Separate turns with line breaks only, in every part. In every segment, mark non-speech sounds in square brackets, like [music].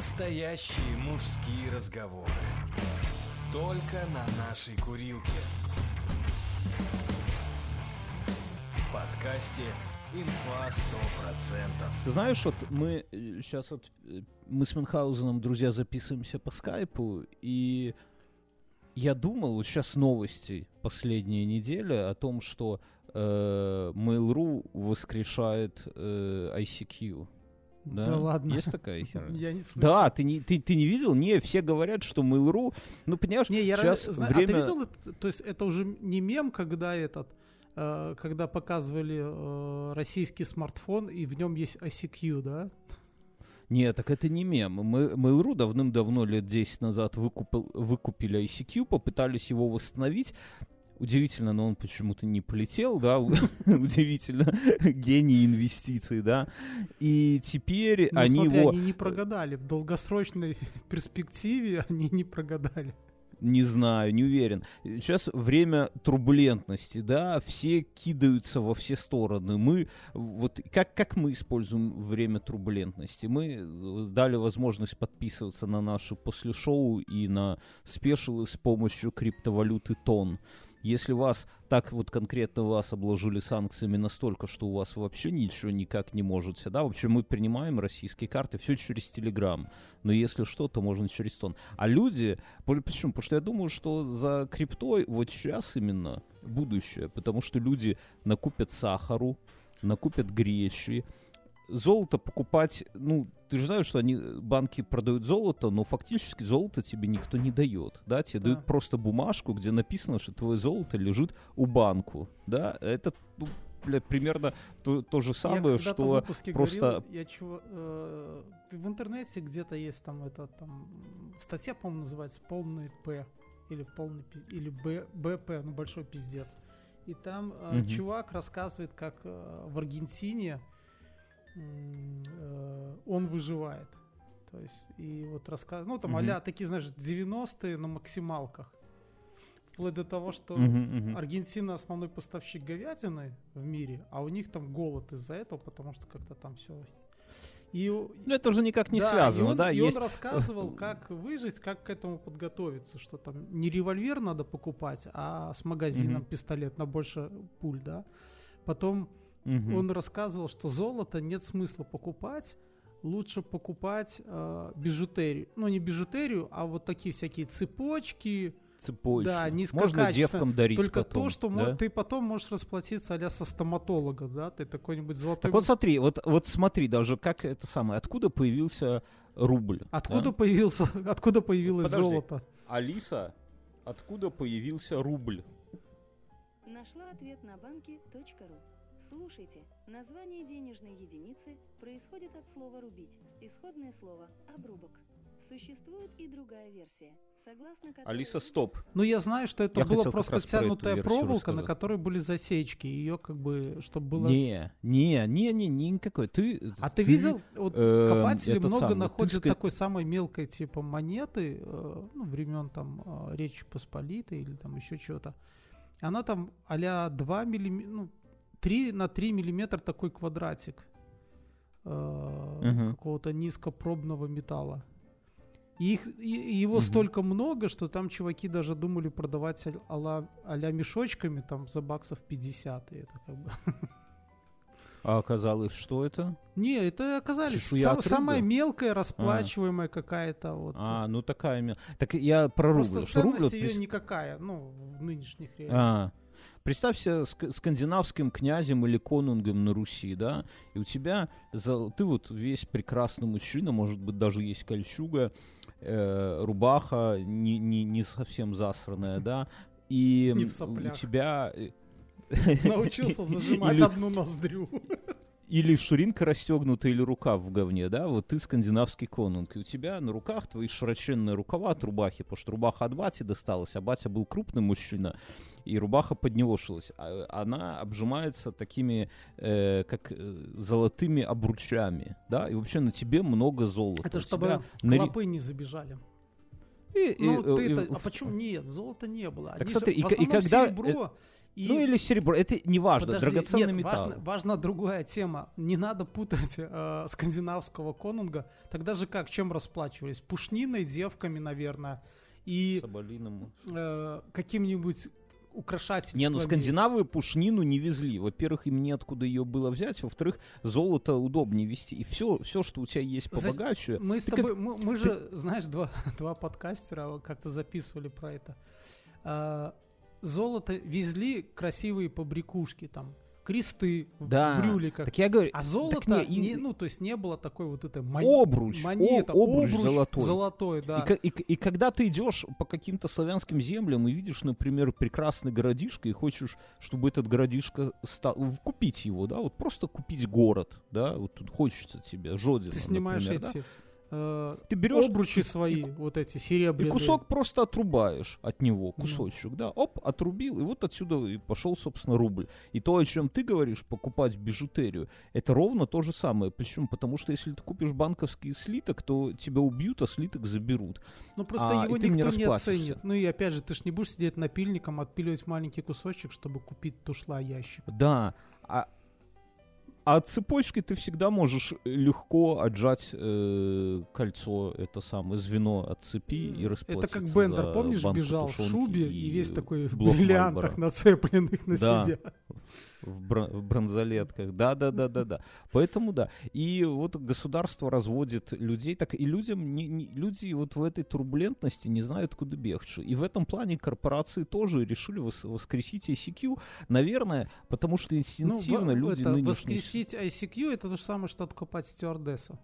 Настоящие мужские разговоры. Только на нашей курилке. В подкасте «Инфа 100%».
Ты знаешь, вот мы сейчас вот э, мы с Мюнхгаузеном, друзья, записываемся по скайпу, и я думал, вот сейчас новости последние недели о том, что э, Mail.ru воскрешает э, ICQ. Да?
Да ладно.
Есть такая херня? [laughs]
Я не слышал.
Да, ты не, ты, ты не видел? Не, все говорят, что Mail.ru, ну, понимаешь,
Не, я
сейчас
ра- знаю-
время...
А ты видел, то есть это уже не мем, когда этот, э, когда показывали э, российский смартфон и в нем есть ICQ, да?
Нет, так это не мем. Мы, Mail.ru давным-давно, лет 10 назад, выкупил, выкупили ICQ, попытались его восстановить. Удивительно, но он почему-то не полетел, да, [laughs] удивительно, гений инвестиций, да. И теперь
Ну,
они
смотри,
его,
они не прогадали. В долгосрочной [laughs] перспективе они не прогадали.
не знаю, не уверен. Сейчас время турбулентности, да, все кидаются во все стороны. Мы, вот как, как мы используем время турбулентности? Мы дали возможность подписываться на наши после шоу и на спешилы с помощью криптовалюты ТОН. Если вас, так вот конкретно вас обложили санкциями настолько, что у вас вообще ничего никак не можете, да, вообще мы принимаем российские карты все через Телеграм, но если что, то можно через тон. А люди, по- почему? Потому что я думаю, что за криптой вот сейчас именно будущее, потому что люди накупят сахару, накупят гречи, золото покупать, ну, ты же знаешь, что они, банки продают золото, но фактически золото тебе никто не дает, да, тебе
Да.
дают просто бумажку, где написано, что твое золото лежит у банку, да, это, ну, бля, примерно то, то же самое,
я
что просто...
говорил, я чего, э, в интернете где-то есть там это там статья, по-моему, называется полный П или полный или Б, БП, ну большой пиздец. И там э,
Мгм.
чувак рассказывает, как э, в Аргентине э, он выживает. То есть, и вот рассказ, ну там
Мгм.
а такие, знаешь, 90-е на максималках. Вплоть до того, что. Аргентина основной поставщик говядины в мире, а у них там голод из-за этого, потому что как-то там все. И,
Ну, это уже никак не
да,
связано,
и он,
да,
и
есть...
он рассказывал, [laughs] как выжить, как к этому подготовиться, что там не револьвер надо покупать, а с магазином пистолет на больше пуль, да. Потом
Мгм.
он рассказывал, что золото нет смысла покупать, лучше покупать э, бижутерию. Ну, не бижутерию, а вот такие всякие цепочки,
Цепочки.
да,
Можно девкам дарить
Только
потом,
то, что
да?
ты потом можешь расплатиться а со стоматологом, да, ты такой-нибудь золотой...
Так вот смотри, вот, вот смотри даже, как это самое, откуда появился рубль?
Откуда
да?
появился, [laughs] откуда появилось
Подожди.
золото?
Алиса, откуда появился рубль?
Нашла ответ на банки.ру. Слушайте, название денежной единицы происходит от слова «рубить». Исходное слово «обрубок». Существует и другая версия, согласно которой...
Алиса, стоп.
Ну, я знаю, что это
Я как
просто тянутая проволока, на которой были засечки. Ее как бы, чтобы было...
Не, не, не, не, не никакой. Ты,
А ты, видел, вот
эм,
копатели много
самый, ты
находят
ска-
такой самой мелкой типа монеты, э, ну, времен там э, Речи Посполитой или там еще чего-то. Она там а-ля 2 миллиметра, ну, 3 на 3 миллиметра такой квадратик э,
Мгм.
какого-то низкопробного металла. И, их, и- его
Мгм.
столько много, что там чуваки даже думали продавать а- а-ля, а-ля мешочками там за баксов 50. И это как бы...
А оказалось, что это?
Не, это оказались сам- самая мелкая, расплачиваемая какая-то вот.
А, ну такая... мел- Так я про рубль.
Просто
рубль,
ценность
вот
ее никакая, ну, в нынешних реалиях.
А, представься ск- скандинавским князем или конунгом на Руси, да, и у тебя, за- ты вот весь прекрасный мужчина, может быть, даже есть кольчуга, э, рубаха не, не, не совсем засранная, да, и у тебя... э,
Научился зажимать одну ноздрю.
Или ширинка расстегнута, или рукав в говне, да, вот ты скандинавский конунг, и у тебя на руках твои широченные рукава от рубахи, потому что рубаха от бати досталась, а батя был крупный мужчина, и рубаха под него шилась. А, она обжимается такими, э, как э, золотыми обручами, да, и вообще на тебе много золота.
Это
У
чтобы
тебя
клопы не забежали.
И- и-
Ну,
э,
ты
и.
А почему? Нет, золота не было.
Так
Они
смотри,
же,
и и когда-
серебро И-
Ну или серебро, это не важно,
Подожди,
драгоценный
нет,
металл.
Важна, важна другая тема. Не надо путать э, скандинавского конунга. Тогда же как, чем расплачивались? Пушниной, девками, наверное, и э, каким-нибудь украшательствами.
Не, ну скандинавы пушнину не везли. Во-первых, им неоткуда ее было взять. Во-вторых, золото удобнее вести. И все, все, что у тебя есть
За-
побогаче.
Мы с
Ты
тобой, мы, мы же, знаешь, два, [laughs] два подкастера как-то записывали про это. А, золото везли красивые побрякушки, там, кресты
Да,
в брюликах.
Так я говорю,
А золото,
так не, и-
не- ну, то есть не было такой вот этой мон-
обруч,
монета,
о- обруч золотой.
золотой, да.
И, и и когда ты идешь по каким-то славянским землям и видишь, например, прекрасный городишко и хочешь, чтобы этот городишко стал, купить его, да, вот просто купить город, да, вот тут хочется тебе, Жодина,
Ты снимаешь
например, да.
эти э,
ты берешь
обручи свои, вот эти
и
серебряные.
кусок просто отрубаешь от него, кусочек, да, оп, отрубил, и вот отсюда и пошел, собственно, рубль. И то, о чем ты говоришь, покупать бижутерию, это ровно то же самое. Почему? Потому что если ты купишь банковский слиток, то тебя убьют, а слиток заберут.
Ну просто
А,
его
и не
никто не
расплачешься.
оценит. Ну и опять же, ты ж не будешь сидеть напильником, отпиливать маленький кусочек, чтобы купить тушла ящик.
Да, а, а цепочкой ты всегда можешь легко отжать э, кольцо, это самое звено от цепи и
Это
расплатиться
как Бендер, помнишь, бежал в шубе и, весь такой в бриллиантах нацепленных на
Да.
себе.
В, бра- в бронзолетках. Да, да, да, да, да. Поэтому да. И вот государство разводит людей, так и людям не, не- люди вот в этой турбулентности не знают, куда бегать. И в этом плане корпорации тоже решили вос- воскресить ICQ, наверное, потому что
Ну,
инстинктивно
во-
люди
это,
нынешние-
воскресить ICQ это то же самое, что откопать стюардессу.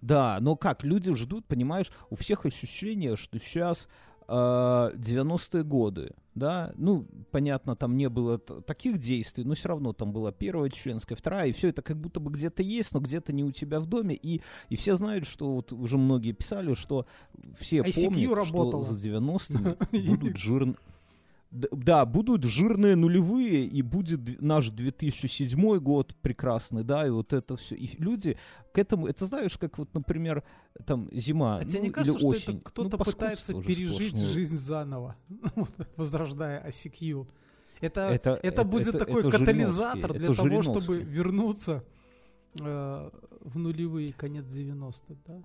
Да, но как, люди ждут, понимаешь, у всех ощущение, что сейчас 90-е годы, да, ну, понятно, там не было таких действий, но все равно там была первая чеченская, вторая, и все это как будто бы где-то есть, но где-то не у тебя в доме, и, и все знают, что вот уже многие писали, что все
ICQ
помнят,
работало.
что за 90-ми [laughs] будут жирные... Да, будут жирные нулевые, и будет наш 2007 год прекрасный, да, и вот это все. И люди к этому, это знаешь, как вот, например, там зима,
А тебе
ну,
не кажется,
или
что
осень.
это
Ну,
кто-то
паскудство
пытается пережить
сплошное.
жизнь заново, [laughs] вот, возрождая ICQ? Это,
Это-
это,
это-
будет
это-
такой
это
катализатор для
это
того, чтобы вернуться э, в нулевые, конец 90-х, да?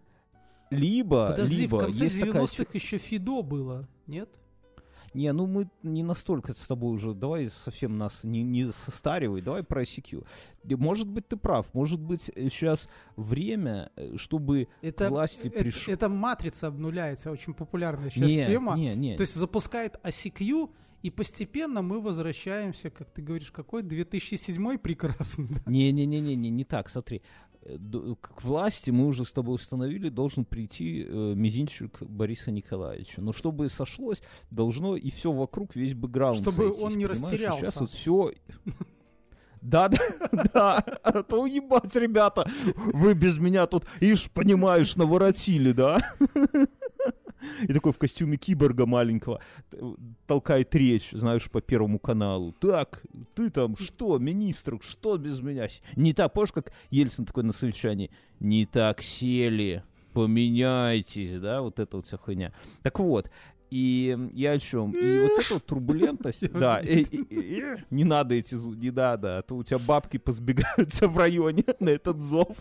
Либо,
Подожди,
либо
в конце
есть такая
90-х еще Фидо было, нет?
Не, ну мы не настолько с тобой уже, давай совсем нас не, не состаривай, давай про ICQ. Может быть, ты прав, может быть, сейчас время, э, чтобы
Это,
власти
это,
пришел...
это матрица обнуляется, очень популярная сейчас
не,
тема.
не, не.
То есть запускает ICQ, и постепенно мы возвращаемся, как ты говоришь, какой 2007 прекрасный.
Не-не-не-не, не так, смотри. К власти мы уже с тобой установили, должен прийти э, мизинчик Бориса Николаевича. Но чтобы сошлось, должно и все вокруг, весь бэкграунд
Чтобы
сойтись,
он не растерялся.
Сейчас вот все... [laughs] Да, да, [laughs] да, а то уебать, ребята, вы без меня тут, ишь, понимаешь, наворотили, да? [laughs] И такой в костюме киборга маленького толкает речь, знаешь, по Первому каналу. Так, ты там что, министр, что без меня? Не так, помнишь, как Ельцин такой на совещании? Не так сели, поменяйтесь, да, вот эта вот вся хуйня. Так вот, и я о чем? И вот эта вот турбулентность, [laughs] да, не надо эти не надо, а то у тебя бабки [laughs] позбегаются в районе на этот зов.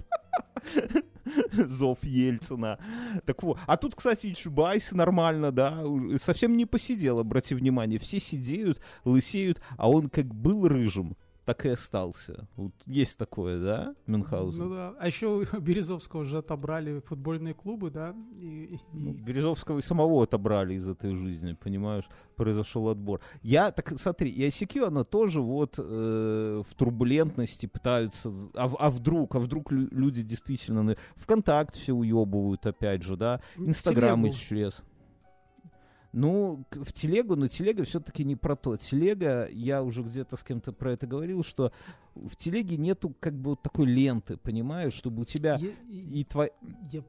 [laughs] [laughs] Зов Ельцина. Так вот. А тут, кстати, Чубайс нормально, да. Совсем не посидел, обрати внимание. Все сидеют, лысеют, а он как был рыжим, так и остался. Вот есть такое, да, Мюнхгаузен?
Ну да. А еще [laughs] Березовского же отобрали футбольные клубы, да? И, и-
Ну, Березовского и самого отобрали из этой жизни, понимаешь? Произошел отбор. Я, так смотри, и ICQ, она тоже вот э, в турбулентности пытаются... А, а вдруг, а вдруг лю- люди действительно... ВКонтакт все уебывают, опять же, да? Инстаграм исчез. Ну, в телегу, но телега все-таки не про то. Телега, я уже где-то с кем-то про это говорил, что в телеге нету как бы вот такой ленты, понимаешь, чтобы у тебя
Я- и-
твоя
я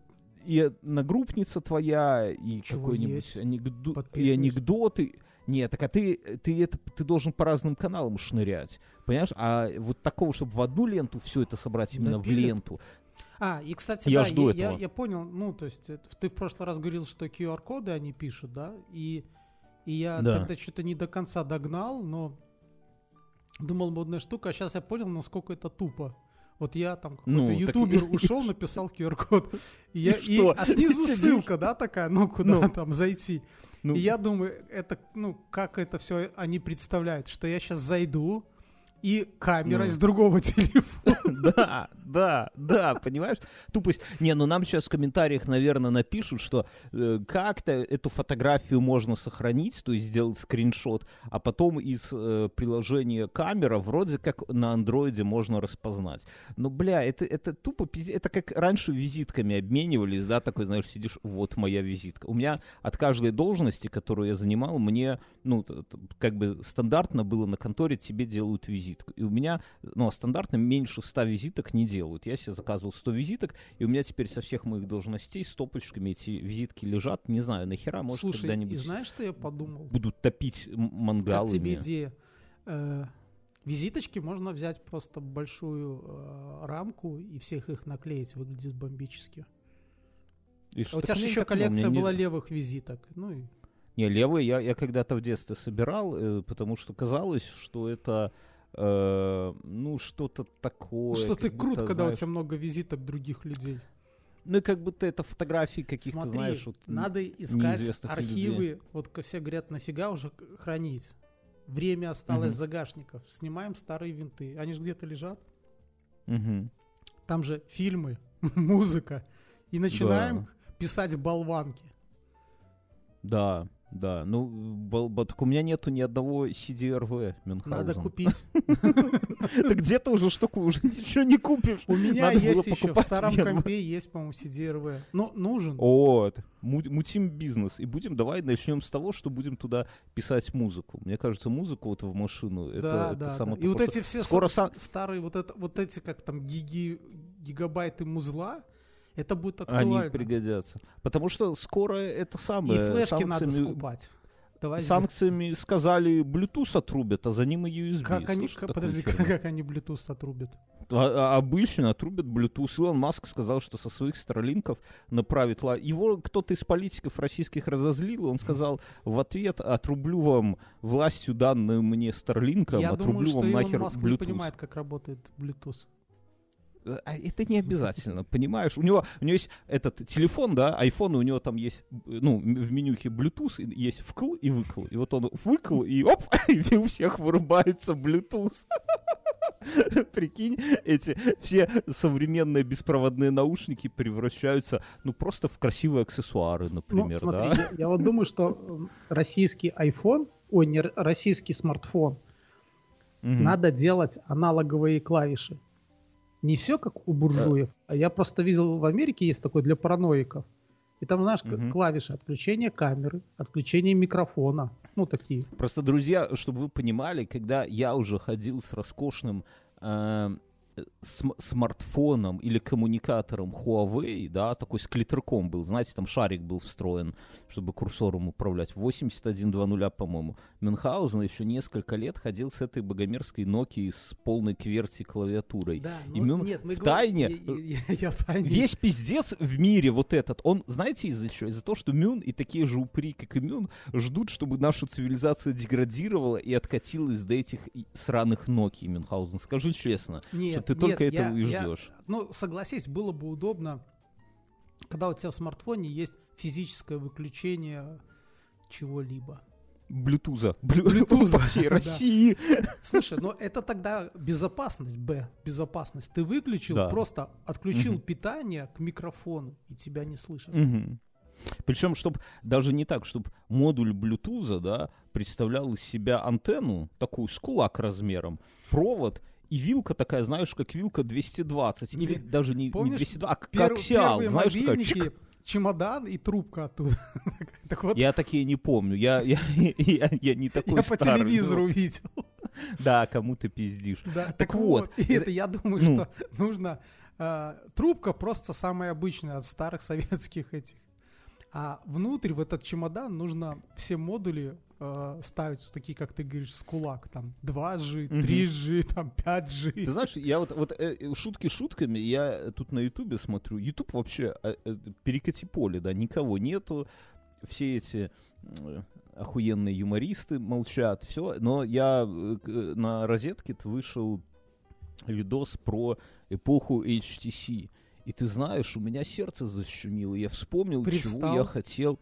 и одногруппница твоя, и какой-нибудь анекдо- и анекдоты. Нет, так а ты, ты это ты должен по разным каналам шнырять. Понимаешь? А вот такого, чтобы в одну ленту все это собрать именно в
Напилят.
ленту.
А, и, кстати,
Я
да,
жду
я, я-
этого.
я понял, ну, то есть, это- ты в прошлый раз говорил, что QR-коды они пишут, да, и, и я
Да.
тогда что-то не до конца догнал, но Думал, модная штука, а сейчас я понял, насколько это тупо. Вот я там
Ну,
какой-то
так
ютубер
и-
ушел, [laughs] написал QR-код. И я, и-
что?
а снизу [laughs] ссылка, да, такая, ну куда
Ну.
там зайти.
Ну,
И я думаю, это, ну, как это все они представляют, что я сейчас зайду, и камерой
Ну.
с другого [laughs] телефона.
Да, да, да, понимаешь? Тупость. Не, ну нам сейчас в комментариях, наверное, напишут, что э, как-то эту фотографию можно сохранить, то есть сделать скриншот, а потом из э, приложения камера вроде как на андроиде можно распознать. Но, бля, это, это тупо пиздец. Это как раньше визитками обменивались, да, такой, знаешь, сидишь, вот моя визитка. У меня от каждой должности, которую я занимал, мне, ну, как бы стандартно было на конторе, тебе делают визитку. И у меня, ну, а стандартно меньше 100 визиток не делают. Я себе заказывал 100 визиток, и у меня теперь со всех моих должностей стопочками эти визитки лежат. Не знаю, нахера, может,
Слушай,
когда-нибудь
знаешь, что я подумал?
будут топить м-
Как тебе идея? Э, Визиточки можно взять просто большую э, рамку и всех их наклеить, выглядит бомбически.
И
А у тебя же
не
еще коллекция
не-
была левых визиток. Ну и
Не, левые я, я когда-то в детстве собирал, э, потому что казалось, что это, э, ну, что-то такое.
Ну, что ты крут, когда у
знаешь,
тебя много визиток других людей.
Ну, и как будто это фотографии каких-то,
Смотри,
знаешь, вот,
надо искать архивы. Вот ко- все говорят, нафига уже хранить? Время осталось
Мгм.
загашников. Снимаем старые винты. Они же где-то лежат.
Мгм.
Там же фильмы, [laughs] музыка. И начинаем писать болванки.
Да, да. Ну, бол- бол- так у меня нету ни одного CDRV Мюнхгаузен.
Надо купить. [laughs]
Так где-то уже штуку уже ничего не купишь.
У меня есть еще в старом компе есть, по-моему, CDRV. Ну, нужен.
О, мутим бизнес. И будем, давай начнем с того, что будем туда писать музыку. Мне кажется, музыку вот в машину, это, самое.
И вот эти все старые, вот эти, как там, гиги, гигабайты музла, это будет
Они
актуально.
пригодятся. Потому что скоро это самое...
И флешки надо
санкциями-
скупать. Давай
Санкциями сказали, Bluetooth отрубят, а за ним и USB.
Как они,
Слышал
как- подожди, как, как они Bluetooth отрубят?
А- а- Обычно отрубят Bluetooth. Илон Маск сказал, что со своих старлинков направит... ла- Его кто-то из политиков российских разозлил, он сказал в ответ, отрублю вам властью данную мне старлинком,
Я
отрублю
думаю, что
вам
Илон
нахер
Маск
Bluetooth.
не понимает, как работает Bluetooth.
А Это не обязательно, понимаешь? У него, у него есть этот телефон, да, iPhone, у него там есть, ну, в менюхе Bluetooth, есть вкл и выкл. И вот он выкл, и оп, [laughs] и у всех вырубается Bluetooth. [laughs] Прикинь, эти все современные беспроводные наушники превращаются, ну, просто в красивые аксессуары, например,
ну, смотри,
да?
я, я вот думаю, что российский iPhone, ой, не российский смартфон, надо делать аналоговые клавиши. Не все как у буржуев, а я просто видел в Америке есть такой для параноиков. И там, знаешь,
Мгм.
клавиши отключение камеры, отключение микрофона. Ну, такие.
Просто, друзья, чтобы вы понимали, когда я уже ходил с роскошным э, см- смартфоном или коммуникатором Huawei, да, такой с клитерком был, знаете, там шарик был встроен, чтобы курсором управлять, 8120, по-моему. Мюнхгаузен еще несколько лет ходил с этой богомерзкой Nokia с полной кверти клавиатурой.
Да,
И Мюн в тайне-
Я, я- я в тайне.
Весь пиздец в мире вот этот, он, знаете, из-за чего? Из-за того, что Мюн и такие же упыри, как и Мюн, ждут, чтобы наша цивилизация деградировала и откатилась до этих сраных Nokia, Мюнхгаузен. Скажи честно,
Нет,
что ты
нет,
только
я-
этого и
я-
ждешь.
Ну, согласись, было бы удобно, когда у тебя в смартфоне есть физическое выключение чего-либо.
Блютуза. Блю... [laughs]
Блютуза, да.
России.
Слушай, но это тогда безопасность, Б, безопасность. Ты выключил,
Да.
просто отключил питание к микрофону, и тебя не слышат.
Причем, чтобы даже не так, чтобы модуль Bluetooth, да, представлял из себя антенну, такую с кулак размером, провод и вилка такая, знаешь, как вилка 220, или
Не-
даже не, не
помнишь
220, а
Пер-
аксиал,
первые
знаешь, такая чик.
чемодан и трубка оттуда. [laughs] Так вот,
Я такие не помню, я, я, [laughs] я, я не такой
я по
старый.
телевизору видел. [laughs]
Да, кому ты пиздишь.
Да,
Так вот,
И это я думаю,
ну.
что нужно... э, трубка просто самая обычная от старых советских этих. А внутрь, в этот чемодан, нужно все модули э, ставить, такие, как ты говоришь, с кулак. Там 2G,
Мгм.
3G, там 5G.
Ты знаешь, я вот, вот э, э, шутки шутками, я тут на Ютубе смотрю. Ютуб вообще э, э, перекати поле, да, никого нету. Все эти э, охуенные юмористы молчат, все. Но я э, на розетке вышел видос про эпоху HTC. И ты знаешь, у меня сердце защемило. Я вспомнил, чего
Привстал.
я хотел.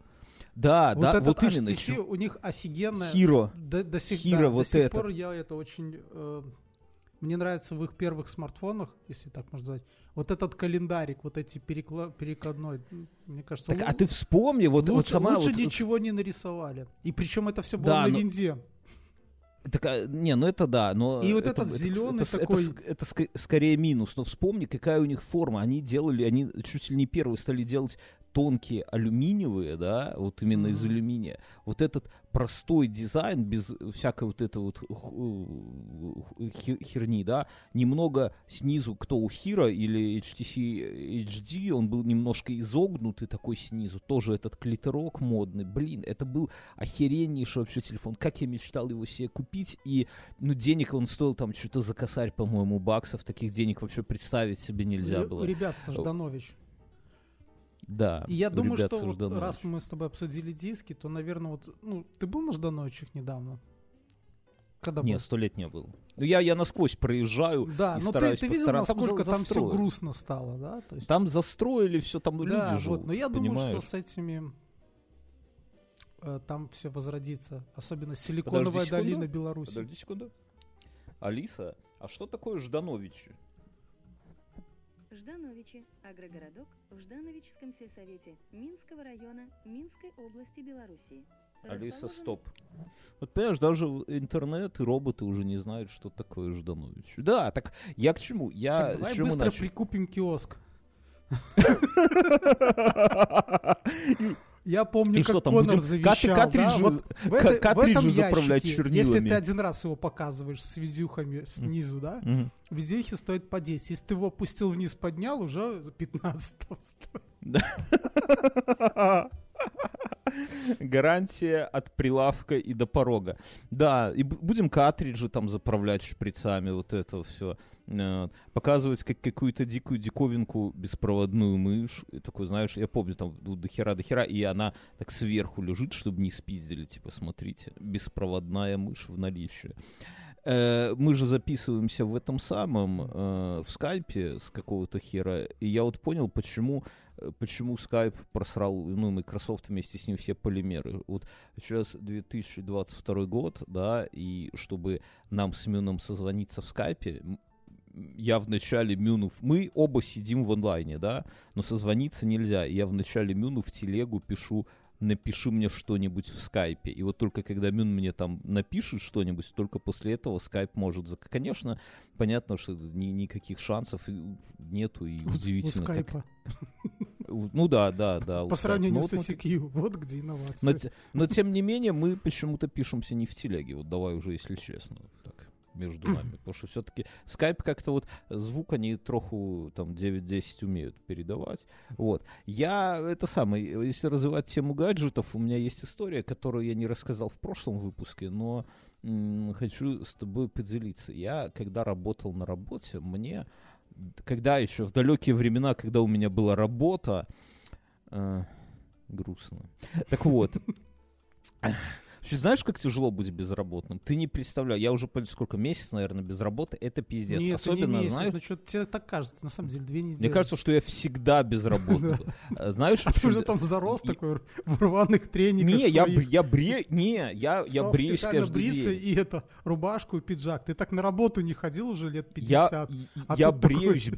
Да,
вот
да,
этот
вот именно.
HTC, у них офигенная...
Hero.
До, до сих,
Hero
да,
вот
до сих
это.
пор я это очень... э, мне нравится в их первых смартфонах, если так можно сказать, вот этот календарик, вот эти перекла- перекладной, мне кажется,
Так,
лу-
а ты вспомни, вот, вот
лучше,
сама
лучше
вот-
ничего не нарисовали. И причем это все было
Да,
на
но-
винде.
Так, а, не, ну это да, но...
И вот
это,
этот
это-
зелёный
это,
такой-
Это, это ск- скорее минус, но вспомни, какая у них форма. Они делали, они чуть ли не первые стали делать тонкие алюминиевые, да, вот именно из
Мгм.
алюминия. Вот этот простой дизайн, без всякой вот этой вот хи- херни, да, немного снизу, кто у Hero или HTC HD, он был немножко изогнутый такой снизу, тоже этот клитерок модный. Блин, это был охереннейший вообще телефон. Как я мечтал его себе купить, и, ну, денег он стоил там что-то за косарь, по-моему, баксов. Таких денег вообще представить себе нельзя было.
Ребят, Сажданович.
Да.
И я думаю, что вот раз мы с тобой обсудили диски, то, наверное, вот, ну, ты был на Ждановичах недавно? Когда
Нет,
был?
сто лет не было. Ну, я, я насквозь проезжаю
Да,
и
но ты,
стараюсь
ты видел,
постараться.
насколько
за-
там все грустно стало, да? То есть,
Там застроили все, там ну,
да,
люди живут,
вот, но я думаю, что
понимаешь?
с этими э, там все возродится. Особенно Силиконовая
Подожди секунду.
долина Беларуси.
Подожди секунду. Алиса, а что такое Ждановичи?
Ждановичи – агрогородок в Ждановическом сельсовете Минского района Минской области Белоруссии.
Алиса,
Расположен-
стоп. Вот понимаешь, даже интернет и роботы уже не знают, что такое Жданович. Да, так я к чему? Я
Так давай
чему
быстро
начал?
прикупим киоск. [laughs] [laughs] Я помню,
И
как
что там,
Конор
будем
завещал,
кат-
да, вот в, этой- в этом
заправлять
ящике,
чернилами.
если ты один раз его показываешь с видюхами снизу, да,
Мгм.
видюхи стоят по 10. Если ты его опустил вниз, поднял, уже 15 там стоит.
Гарантия от прилавка и до порога. Да, и будем картриджи там заправлять шприцами, вот это все. Показывать как какую-то дикую диковинку беспроводную мышь. И такой, знаешь, я помню, там ну, до хера, до хера, и она так сверху лежит, чтобы не спиздили. Типа, смотрите, беспроводная мышь в наличии. Э, мы же записываемся в этом самом, э, в скайпе с какого-то хера, и я вот понял, почему э, почему Skype просрал, ну, Microsoft вместе с ним все полимеры. Вот сейчас 2022 год, да, и чтобы нам с Мюном созвониться в скайпе, я в начале Мюну... Мы оба сидим в онлайне, да, но созвониться нельзя. И я в начале Мюну в телегу пишу напиши мне что-нибудь в скайпе. И вот только когда Мюн мне там напишет что-нибудь, только после этого скайп может... зак- Конечно, понятно, что ни- никаких шансов нету, и
У, у
удивительно. как-
скайпа.
у- Ну да, да, да. у
По сравнению с ICQ. Вот где инновации.
но, те- но тем не менее, мы почему-то пишемся не в телеге. Вот давай уже, если честно, между нами. [clears throat] Потому что все-таки скайп как-то вот звук они троху там 9-10 умеют передавать. Вот. Я это самое, если развивать тему гаджетов, у меня есть история, которую я не рассказал в прошлом выпуске, но м, хочу с тобой поделиться. Я, когда работал на работе, мне, когда еще в далекие времена, когда у меня была работа, э, грустно. Так вот. [laughs] Вообще, знаешь, как тяжело быть безработным? Ты не представляешь. Я уже сколько месяц, наверное, без работы. Это пиздец.
Нет,
Особенно,
не месяц,
знаешь,
ну что тебе так кажется, на самом деле, две недели.
мне кажется, что я всегда безработный. [laughs] А Знаешь,
А ты уже там зарос такой в рваных трениках
Не, я, я бре... Не, я, я бреюсь каждый день.
и это, рубашку и пиджак. Ты так на работу не ходил уже лет
Я,
50.
и-
а
я
такой-
бреюсь...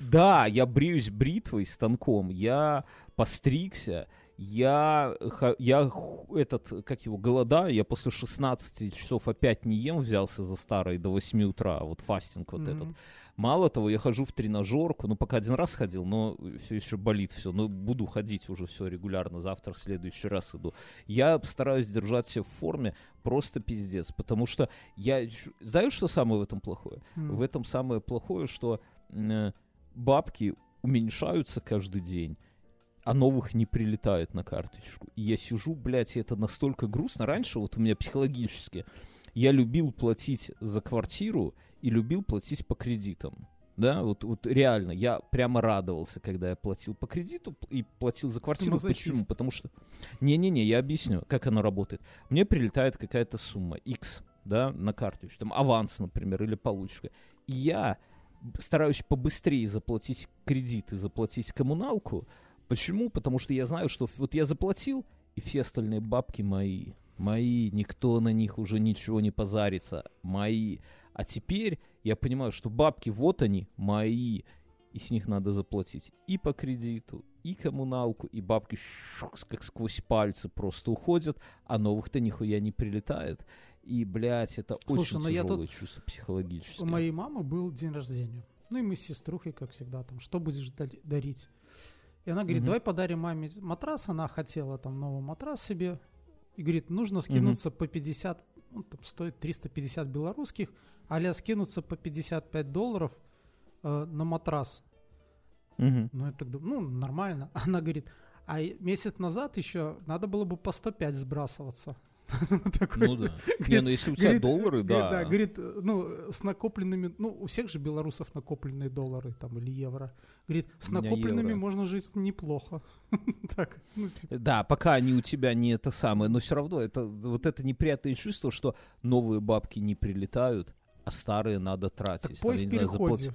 Да, я бреюсь бритвой, станком. Я постригся. Я, я этот, как его, голодаю. Я после 16 часов опять не ем, взялся за старый до 8 утра. Вот фастинг вот этот.
Мгм.
Мало того, я хожу в тренажерку, ну пока один раз ходил, но все еще болит все, но буду ходить уже все регулярно, завтра в следующий раз иду. Я стараюсь держать себя в форме, просто пиздец, потому что я... Знаешь, что самое в этом плохое?
М.
В этом самое плохое, что м, бабки уменьшаются каждый день, а новых не прилетает на карточку. И я сижу, блядь, и это настолько грустно. Раньше вот у меня психологически я любил платить за квартиру и любил платить по кредитам. Да, вот, вот реально, я прямо радовался, когда я платил по кредиту и платил за квартиру.
мазохист.
Почему? Потому что... Не-не-не, я объясню, как оно работает. Мне прилетает какая-то сумма, X, да, на карточку, там аванс, например, или получка. И я стараюсь побыстрее заплатить кредиты, заплатить коммуналку. Почему? Потому что я знаю, что вот я заплатил, и все остальные бабки мои. Мои, никто на них уже ничего не позарится. Мои. А теперь я понимаю, что бабки вот они, мои. И с них надо заплатить и по кредиту, и коммуналку, и бабки как сквозь пальцы просто уходят, а новых-то нихуя не прилетает. И, блядь, это
Слушай, ну
очень тяжелое
тут-
чувство психологическое.
У моей мамы был день рождения. Ну и мы с сеструхой, как всегда, там, что будешь дари- дарить? И она говорит,
Мгм.
давай подарим маме матрас. Она хотела там новый матрас себе. И говорит, нужно скинуться по 50, ну, там стоит 350 белорусских, а скинуться по 55 долларов э, на матрас.
Мгм.
Ну, я так думаю, ну, нормально. [laughs] Она говорит, а месяц назад еще надо было бы по 105 сбрасываться. [laughs] Такой,
Ну да. Не, ну если у тебя
Говорит,
доллары,
Говорит,
да.
да, говорит, ну, с накопленными, ну, у всех же белорусов накопленные доллары там или евро. Говорит, с накопленными
евро.
можно жить неплохо. [laughs] Так, ну, типа,
Да, пока они у тебя не это самое, но все равно это вот это неприятное чувство, что новые бабки не прилетают, а старые надо
так
тратить.
пой
Там,
в переходе.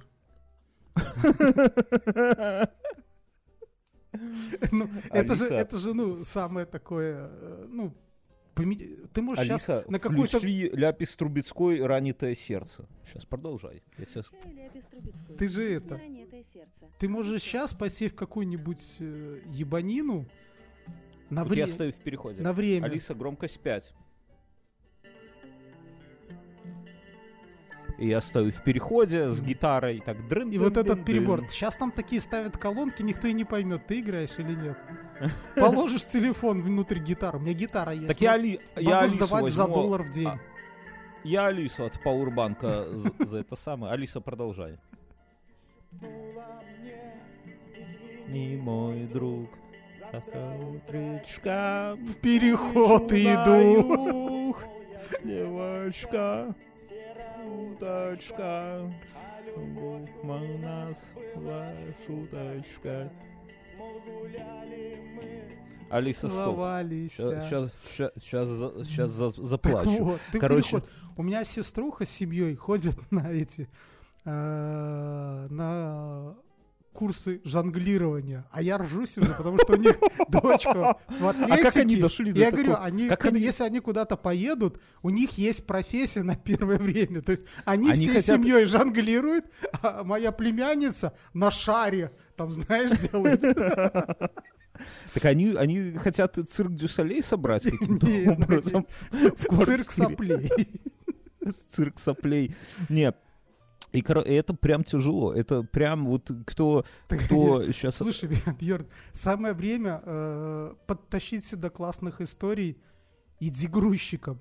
Ну, [laughs] это же, это же, ну, самое такое, э, ну, ты можешь сейчас
Алиса,
на какой-то...
включи Ляпис Трубецкой «Ранитое сердце». Сейчас продолжай. Я сейчас-
трубецкую.
Ты же это-. Ты можешь сейчас пойти в какую-нибудь э, ебанину на,
Вот я
вре-
стою в переходе.
на время.
Алиса, громкость 5. Я стою в переходе с гитарой, так дрын
И вот этот перебор. Сейчас там такие ставят колонки, никто и не поймет, ты играешь или нет. [laughs] Положишь телефон внутрь гитары. У меня гитара есть.
Так я, Али... я Алису
сдавать за
возьму-
доллар в день.
а, Я Алису от Пауэрбанка за, за это самое. Алиса, продолжай. Не мой друг, завтра утречка
В переход иду.
Девочка, уточка, у нас была шуточка. Алиса, стоп. Сейчас, сейчас, сейчас, заплачу.
вот, ты
Короче.
переход. У меня сеструха с семьей ходит [laughs] на эти э, на курсы жонглирования, а я ржусь уже, потому что у них [laughs] дочка в
А как они
атлетике.
дошли до
Я
такого?
говорю, они,
как они-
если они куда-то поедут, у них есть профессия на первое время. То есть они,
Они
всей
хотят-
семьей жонглируют, а моя племянница на шаре, там, знаешь, делает. [laughs]
Так они, они хотят цирк Дюсалей собрать [laughs] каким-то образом
Цирк соплей.
Цирк соплей. Нет. И и это прям тяжело. Это прям вот кто, кто сейчас...
Слушай, [laughs] Бьерн, самое время э, подтащить сюда классных историй иди грузчиком.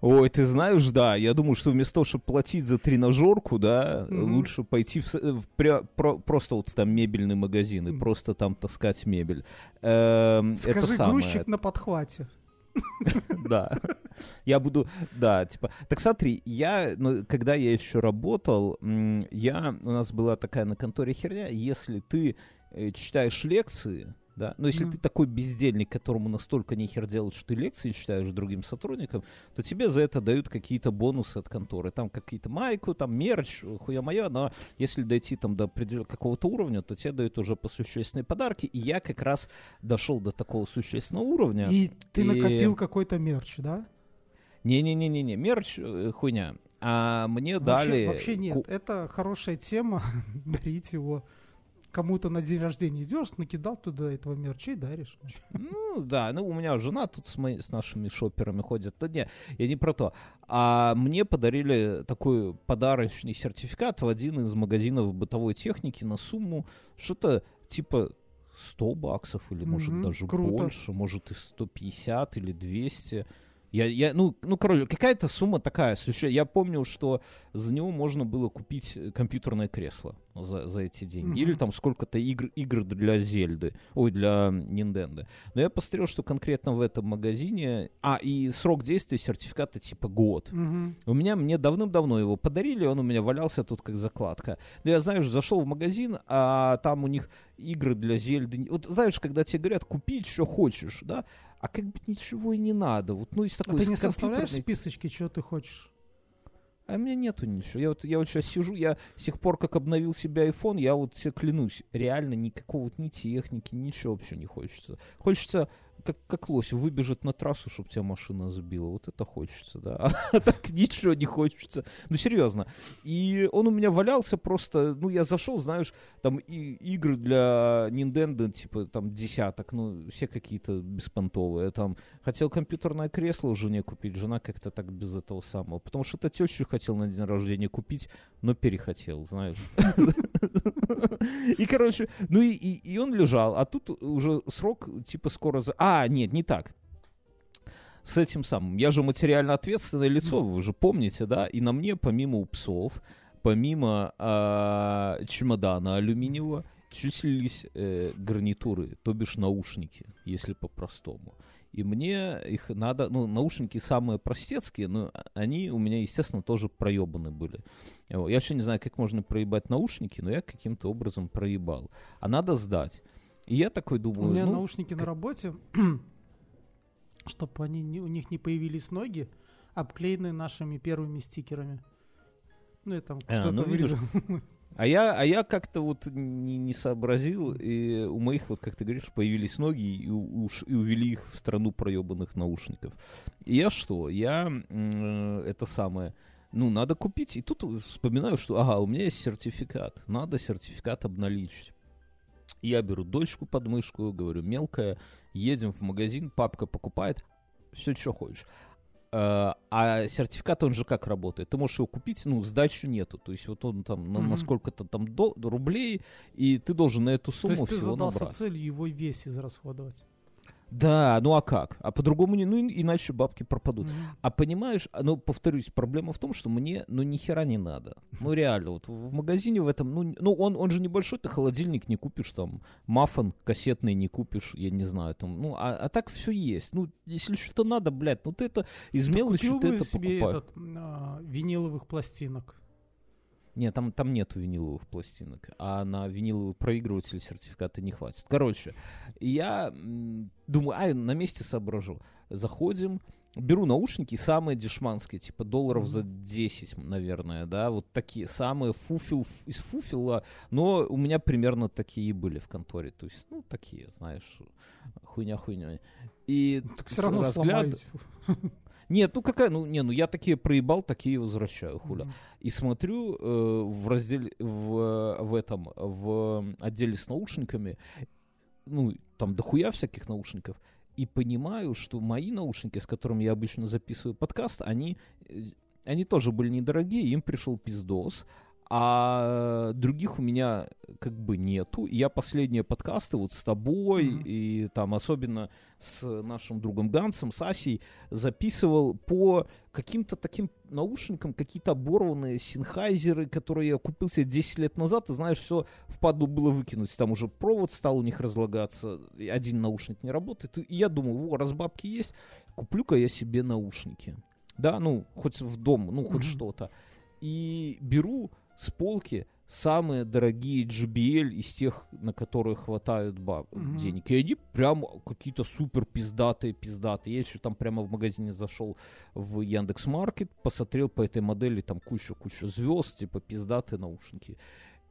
Ой, ты знаешь, да, я думаю, что вместо того, чтобы платить за тренажерку, да,
Мгм.
лучше пойти в, в пря- про- просто вот в там мебельный магазин и
Мгм.
просто там таскать мебель. Это
Скажи,
самое.
грузчик на подхвате. [laughs]
Да. Я буду, да, типа. Так смотри, я, ну, когда я еще работал, я, у нас была такая на конторе херня, если ты э, читаешь лекции, да, но если
Ну.
ты такой бездельник, которому настолько нехер делать, что ты лекции читаешь другим сотрудникам, то тебе за это дают какие-то бонусы от конторы. Там какие-то майку, там мерч, хуя моя, но если дойти там до какого-то уровня, то тебе дают уже по существенные подарки. И я как раз дошел до такого существенного уровня.
И ты
И-
накопил какой-то мерч, да?
Не-не-не-не-не, мерч э, хуйня. А мне
Вообще,
дали...
вообще нет.
ку-
Это хорошая тема. [laughs] Дарить его кому-то на день рождения идешь, накидал туда этого мерча и даришь.
Ну да, ну у меня жена тут с, мои- с нашими шоперами ходит. Да не, я не про то. А мне подарили такой подарочный сертификат в один из магазинов бытовой техники на сумму что-то типа 100 баксов или может
Мгм,
даже
круто.
больше, может и 150 или 200. Я, я, ну, ну, короче, какая-то сумма такая. Я помню, что за него можно было купить э, компьютерное кресло за, за эти деньги.
Мгм.
Или там сколько-то игр, игр для Зельды. Ой, для Nintendo. Но я посмотрел, что конкретно в этом магазине... А, и срок действия сертификата типа год.
Мгм.
У меня, мне давным-давно его подарили, он у меня валялся тут как закладка. Но я, знаешь, зашел в магазин, а там у них игры для Зельды. Вот знаешь, когда тебе говорят, купить, что хочешь, да? А как бы ничего и не надо. Вот, ну, из
А
такой
ты не составляешь списочки, что ты хочешь?
А у меня нету ничего. Я вот, я вот сейчас сижу, я с тех пор, как обновил себе iPhone, я вот себе клянусь, реально никакого вот ни техники, ничего вообще не хочется. Хочется, как, как лось, выбежать на трассу, чтобы тебя машина сбила. Вот это хочется, да. [laughs] А так ничего не хочется. Ну, серьезно. И он у меня валялся просто, ну, я зашел, знаешь, там и, игры для Nintendo, типа, там, десяток, ну, все какие-то беспонтовые. Там, хотел компьютерное кресло жене купить, жена как-то так без этого самого. Потому что это тещу хотел на день рождения купить, но перехотел, знаешь. [laughs] И, короче, ну и, и, и он лежал, а тут уже срок, типа, скоро... За... А, нет, не так. С этим самым. Я же материально ответственное лицо, вы же помните, да? И на мне, помимо псов, помимо а, чемодана алюминиевого, числились э, гарнитуры, то бишь наушники, если по-простому. И мне их надо, ну, наушники самые простецкие, но они у меня, естественно, тоже проебаны были. Я вообще не знаю, как можно проебать наушники, но я каким-то образом проебал. А надо сдать. И я такой
У
думаю,
меня
ну,
наушники на работе, [clears throat] чтобы они не- у них не появились ноги, обклеены нашими первыми стикерами. Ну, я там
А,
что-то
ну,
вырезал. [laughs]
А я, а я как-то вот не, не сообразил, и у моих, вот как ты говоришь, появились ноги и, у- уж, и увели их в страну проебанных наушников. И я что? Я м, это самое, ну, надо купить. И тут вспоминаю, что, ага, у меня есть сертификат, надо сертификат обналичить. Я беру дочку под мышку, говорю, мелкая, едем в магазин, папка покупает, все, что хочешь. Э, А сертификат, он же как работает? Ты можешь его купить, ну, сдачи нету. То есть вот он там на, на
Мгм.
сколько-то там до, рублей, и ты должен на эту
То
сумму
есть ты
всего
задался
набрать.
целью его весь израсходовать.
Да, ну а как? А по-другому не, ну иначе бабки пропадут.
Мгм.
А понимаешь, а, ну, повторюсь, проблема в том, что мне, ну, ни хера не надо. Ну, реально, вот в магазине в этом, ну, ну он, он же небольшой, ты холодильник не купишь, там, мафон кассетный не купишь, я не знаю, там, ну, а, а так все есть. Ну, если что-то надо, блядь, ну, ты это из
Ты
мелочи ты
бы
это
себе
покупаешь.
этот, а, виниловых пластинок.
Нет, там, там нету виниловых пластинок, а на виниловый проигрыватель сертификата не хватит. Короче, я думаю, ай, на месте соображу. Заходим, беру наушники самые дешманские, типа долларов за 10, наверное, да, вот такие самые фуфел, из фуфела, но у меня примерно такие были в конторе, то есть, ну, такие, знаешь, хуйня-хуйня. И
Так все равно
разгляд-
сломаюсь.
Нет, ну какая, ну не, ну я такие проебал, такие возвращаю, хуля.
Мгм.
И смотрю э, в разделе, в, в этом, в отделе с наушниками, ну, там дохуя всяких наушников, и понимаю, что мои наушники, с которыми я обычно записываю подкаст, они, э, они тоже были недорогие, им пришел пиздос, а других у меня как бы нету. И я последние подкасты вот с тобой
Мгм.
и там особенно с нашим другом Гансом, с Асей, записывал по каким-то таким наушникам, какие-то оборванные синхайзеры, которые я купил себе 10 лет назад, ты знаешь, все впаду было выкинуть. Там уже провод стал у них разлагаться, и один наушник не работает. И я думаю, во, раз бабки есть, куплю-ка я себе наушники. Да, ну, хоть в дом, ну, хоть
Мгм.
что-то. И беру с полки самые дорогие JBL из тех, на которые хватают баб
Мгм.
денег. И они прям какие-то супер пиздатые, пиздатые. Я еще там прямо в магазине зашел в Яндекс Маркет, посмотрел по этой модели, там куча-куча звезд, типа пиздатые наушники.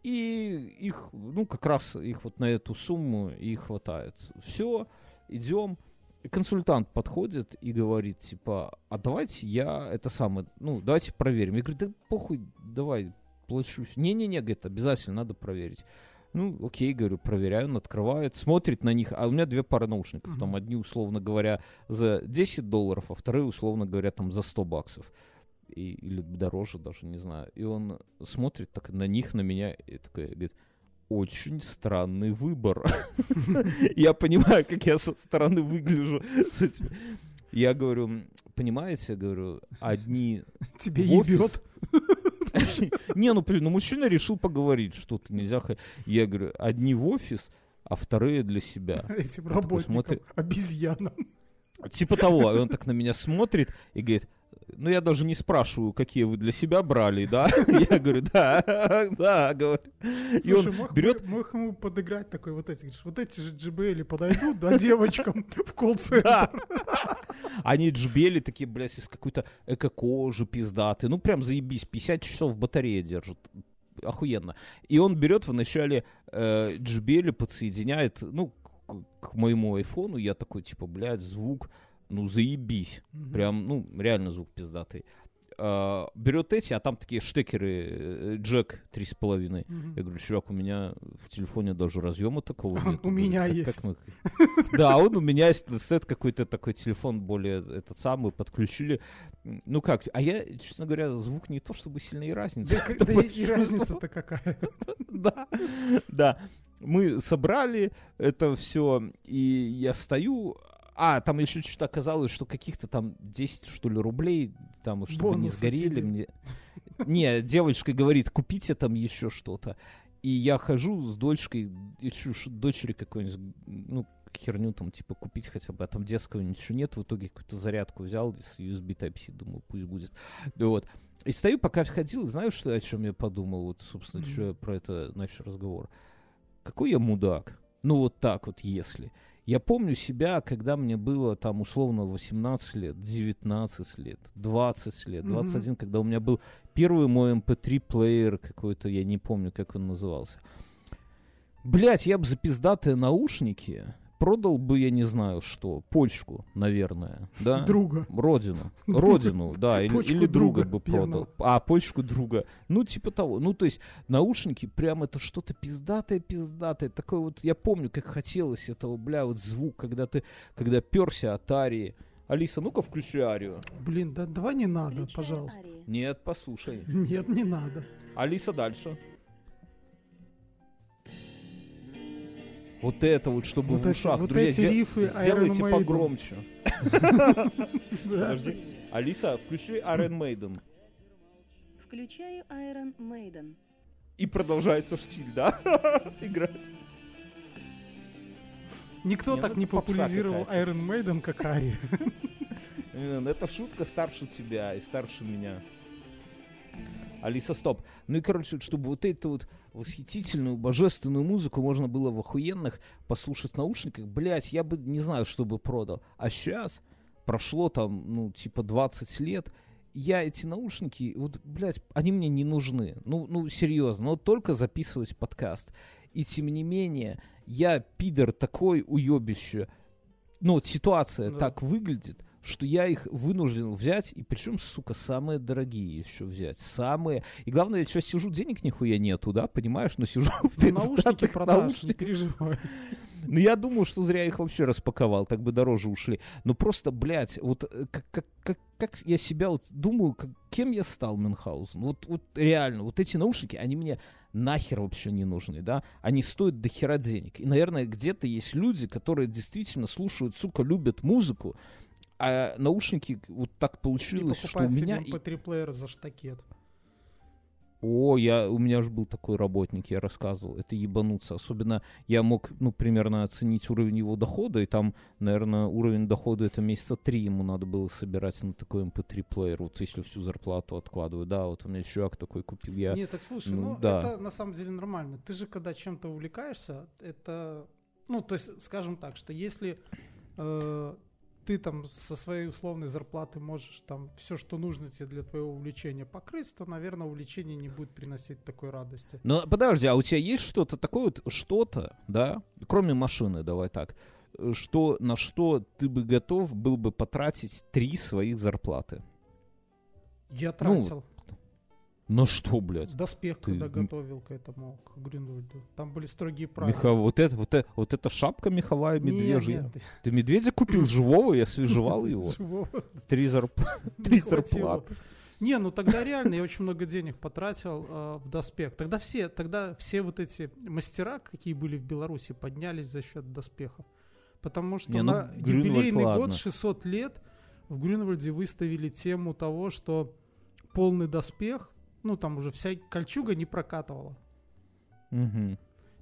И их, ну, как раз их вот на эту сумму и хватает. Все, идем. И консультант подходит и говорит, типа, а давайте я это самое, ну, давайте проверим. Я говорю, да похуй, давай, плачусь. Не-не-не, говорит, обязательно надо проверить. Ну, окей, говорю, проверяю, он открывает, смотрит на них, а у меня две пары наушников, там
Мгм.
одни, условно говоря, за 10 долларов, а вторые, условно говоря, там за 100 баксов. И, или дороже даже, не знаю. И он смотрит так на них, на меня, и такой, говорит, очень странный выбор. [laughs] Я понимаю, как я со стороны выгляжу с этими. Я говорю, понимаете, говорю, одни
Тебе ебет. [laughs]
Не, ну, ну мужчина решил поговорить, что-то нельзя. Я говорю, одни в офис, а вторые для себя. [laughs]
Этим работникам, обезьянам.
Типа того, он так на меня смотрит и говорит, ну я даже не спрашиваю, какие вы для себя брали, да? [laughs] Я говорю, да, [laughs] да, говорю. И он берет,
мог ему подыграть такой вот эти, вот эти же JBL подойдут, да, девочкам в колл-центр. [laughs]
Они джбели такие, блядь, из какой-то эко-кожи пиздаты. Ну прям заебись, 50 часов батарея держит. Охуенно. И он берет вначале э, джбели, подсоединяет, ну, к, к моему айфону. Я такой, типа, блядь, звук, ну, заебись. Прям, ну, реально звук пиздатый. А, берет эти, а там такие штекеры, э, джек 3,5.
Мгм.
Я говорю, чувак, у меня в телефоне даже разъема такого нет. [laughs]
У меня есть. [laughs]
Да, он у меня есть сет какой-то такой телефон более этот самый, подключили. Ну как, а я, честно говоря, звук не то чтобы сильно и разница.
Да, и [laughs] разница-то какая.
Да, да. Мы собрали это все, и я стою. А, там еще что-то оказалось, что каких-то там 10, что ли, рублей, там, чтобы не
Бонусы
сгорели
тебе.
мне. Не, девочка говорит, купите там еще что-то. И я хожу с дочкой, ищу дочери какой-нибудь, ну, херню там, типа, купить хотя бы, а там детского ничего нет, в итоге какую-то зарядку взял с USB Type-C, думаю, пусть будет. Вот. И стою, пока входил, и знаешь, что, о чем я подумал, вот, собственно,
Мгм.
что я про это начал разговор. Какой я мудак. Ну, вот так вот, если. Я помню себя, когда мне было там условно 18 лет, 19 лет, 20 лет,
Мгм.
21, когда у меня был первый мой MP3 плеер какой-то, я не помню, как он назывался. Блять, я бы за пиздатые наушники продал бы, я не знаю что, почку, наверное, [laughs] да?
Друга.
Родину. [laughs]
Друга.
Родину, да, или,
Почку
или друга,
друга
бы
пьяного.
продал. А, почку друга. Ну, типа того. Ну, то есть, наушники, прям это что-то пиздатое-пиздатое. Такое вот, я помню, как хотелось этого, бля, вот звук, когда ты, когда перся от Арии. Алиса, ну-ка включи Арию.
Блин, да давай не надо,
Включай
пожалуйста.
арии.
Нет, послушай.
Нет, не надо.
Алиса, дальше. Вот это вот, чтобы
Вот
в
эти-
ушах.
вот
Друзья,
эти рифы Iron
сделайте
Maiden.
погромче. [laughs] Подожди. Алиса, включи Iron Maiden.
Включаю Iron Maiden.
И продолжается штиль, да? [laughs] Играть.
Никто
Не,
так
ну
не популяризировал. Iron Maiden, как Ари. [laughs]
Это шутка старше тебя и старше меня. Алиса, стоп. Ну и, короче, чтобы вот эту вот восхитительную, божественную музыку можно было в охуенных послушать в наушниках, блять, я бы не знаю, что бы продал. А сейчас прошло там, ну, типа 20 лет, я эти наушники, вот, блядь, они мне не нужны. Ну, ну, серьезно, вот только записывать подкаст. И тем не менее, я пидор такой уебище. Ну, вот ситуация
Да.
так выглядит, что я их вынужден взять, и причем, сука, самые дорогие еще взять. Самые. И главное, я сейчас сижу, денег нихуя нету, да, понимаешь, но сижу в
Ну, Наушники продашь, не переживай.
Ну, я думаю, что зря их вообще распаковал, так бы дороже ушли. Но просто, блядь, вот э, как, как, как, как я себя вот думаю, как- кем я стал, Мюнхгаузен? Вот, вот реально, вот эти наушники, они мне нахер вообще не нужны, да? Они стоят до хера денег. И, наверное, где-то есть люди, которые действительно слушают, сука, любят музыку, а наушники вот так получилось, что у
себе
меня... и-
MP3 плеер за штакет.
О, я, у меня же был такой работник, я рассказывал, это ебануться. Особенно я мог, ну, примерно оценить уровень его дохода, и там, наверное, уровень дохода это месяца три ему надо было собирать на такой MP3 плеер, вот если всю зарплату откладываю. Да, вот у меня чувак такой купил, я...
Нет, так слушай,
ну,
ну,
да.
это на самом деле нормально. Ты же когда чем-то увлекаешься, это, ну, то есть, скажем так, что если э, ты там со своей условной зарплаты можешь там все, что нужно тебе для твоего увлечения покрыть, то, наверное, увлечение не будет приносить такой радости.
Но подожди, а у тебя есть что-то такое вот, что-то, да, кроме машины, давай так, что, на что ты бы готов был бы потратить три своих зарплаты?
Я
Ну, На что, блядь?
доспех,
ты-
когда готовил к этому, к Гринвальду. Там были строгие правила.
Меха- вот, это, вот, это, вот эта шапка меховая медвежья.
нет,
Ты медведя купил [clears throat] живого, я свежевал его. Три, зарп- [laughs] зарплаты.
Не, ну тогда реально я очень много денег потратил э, в доспех. Тогда все, тогда все вот эти мастера, какие были в Беларуси, поднялись за счет доспеха. Потому что
Не, ну,
на
Грюнвальд,
юбилейный
ладно.
год 600 лет в Грюнвальде выставили тему того, что полный доспех, ну там уже вся кольчуга не прокатывала.
Мгм.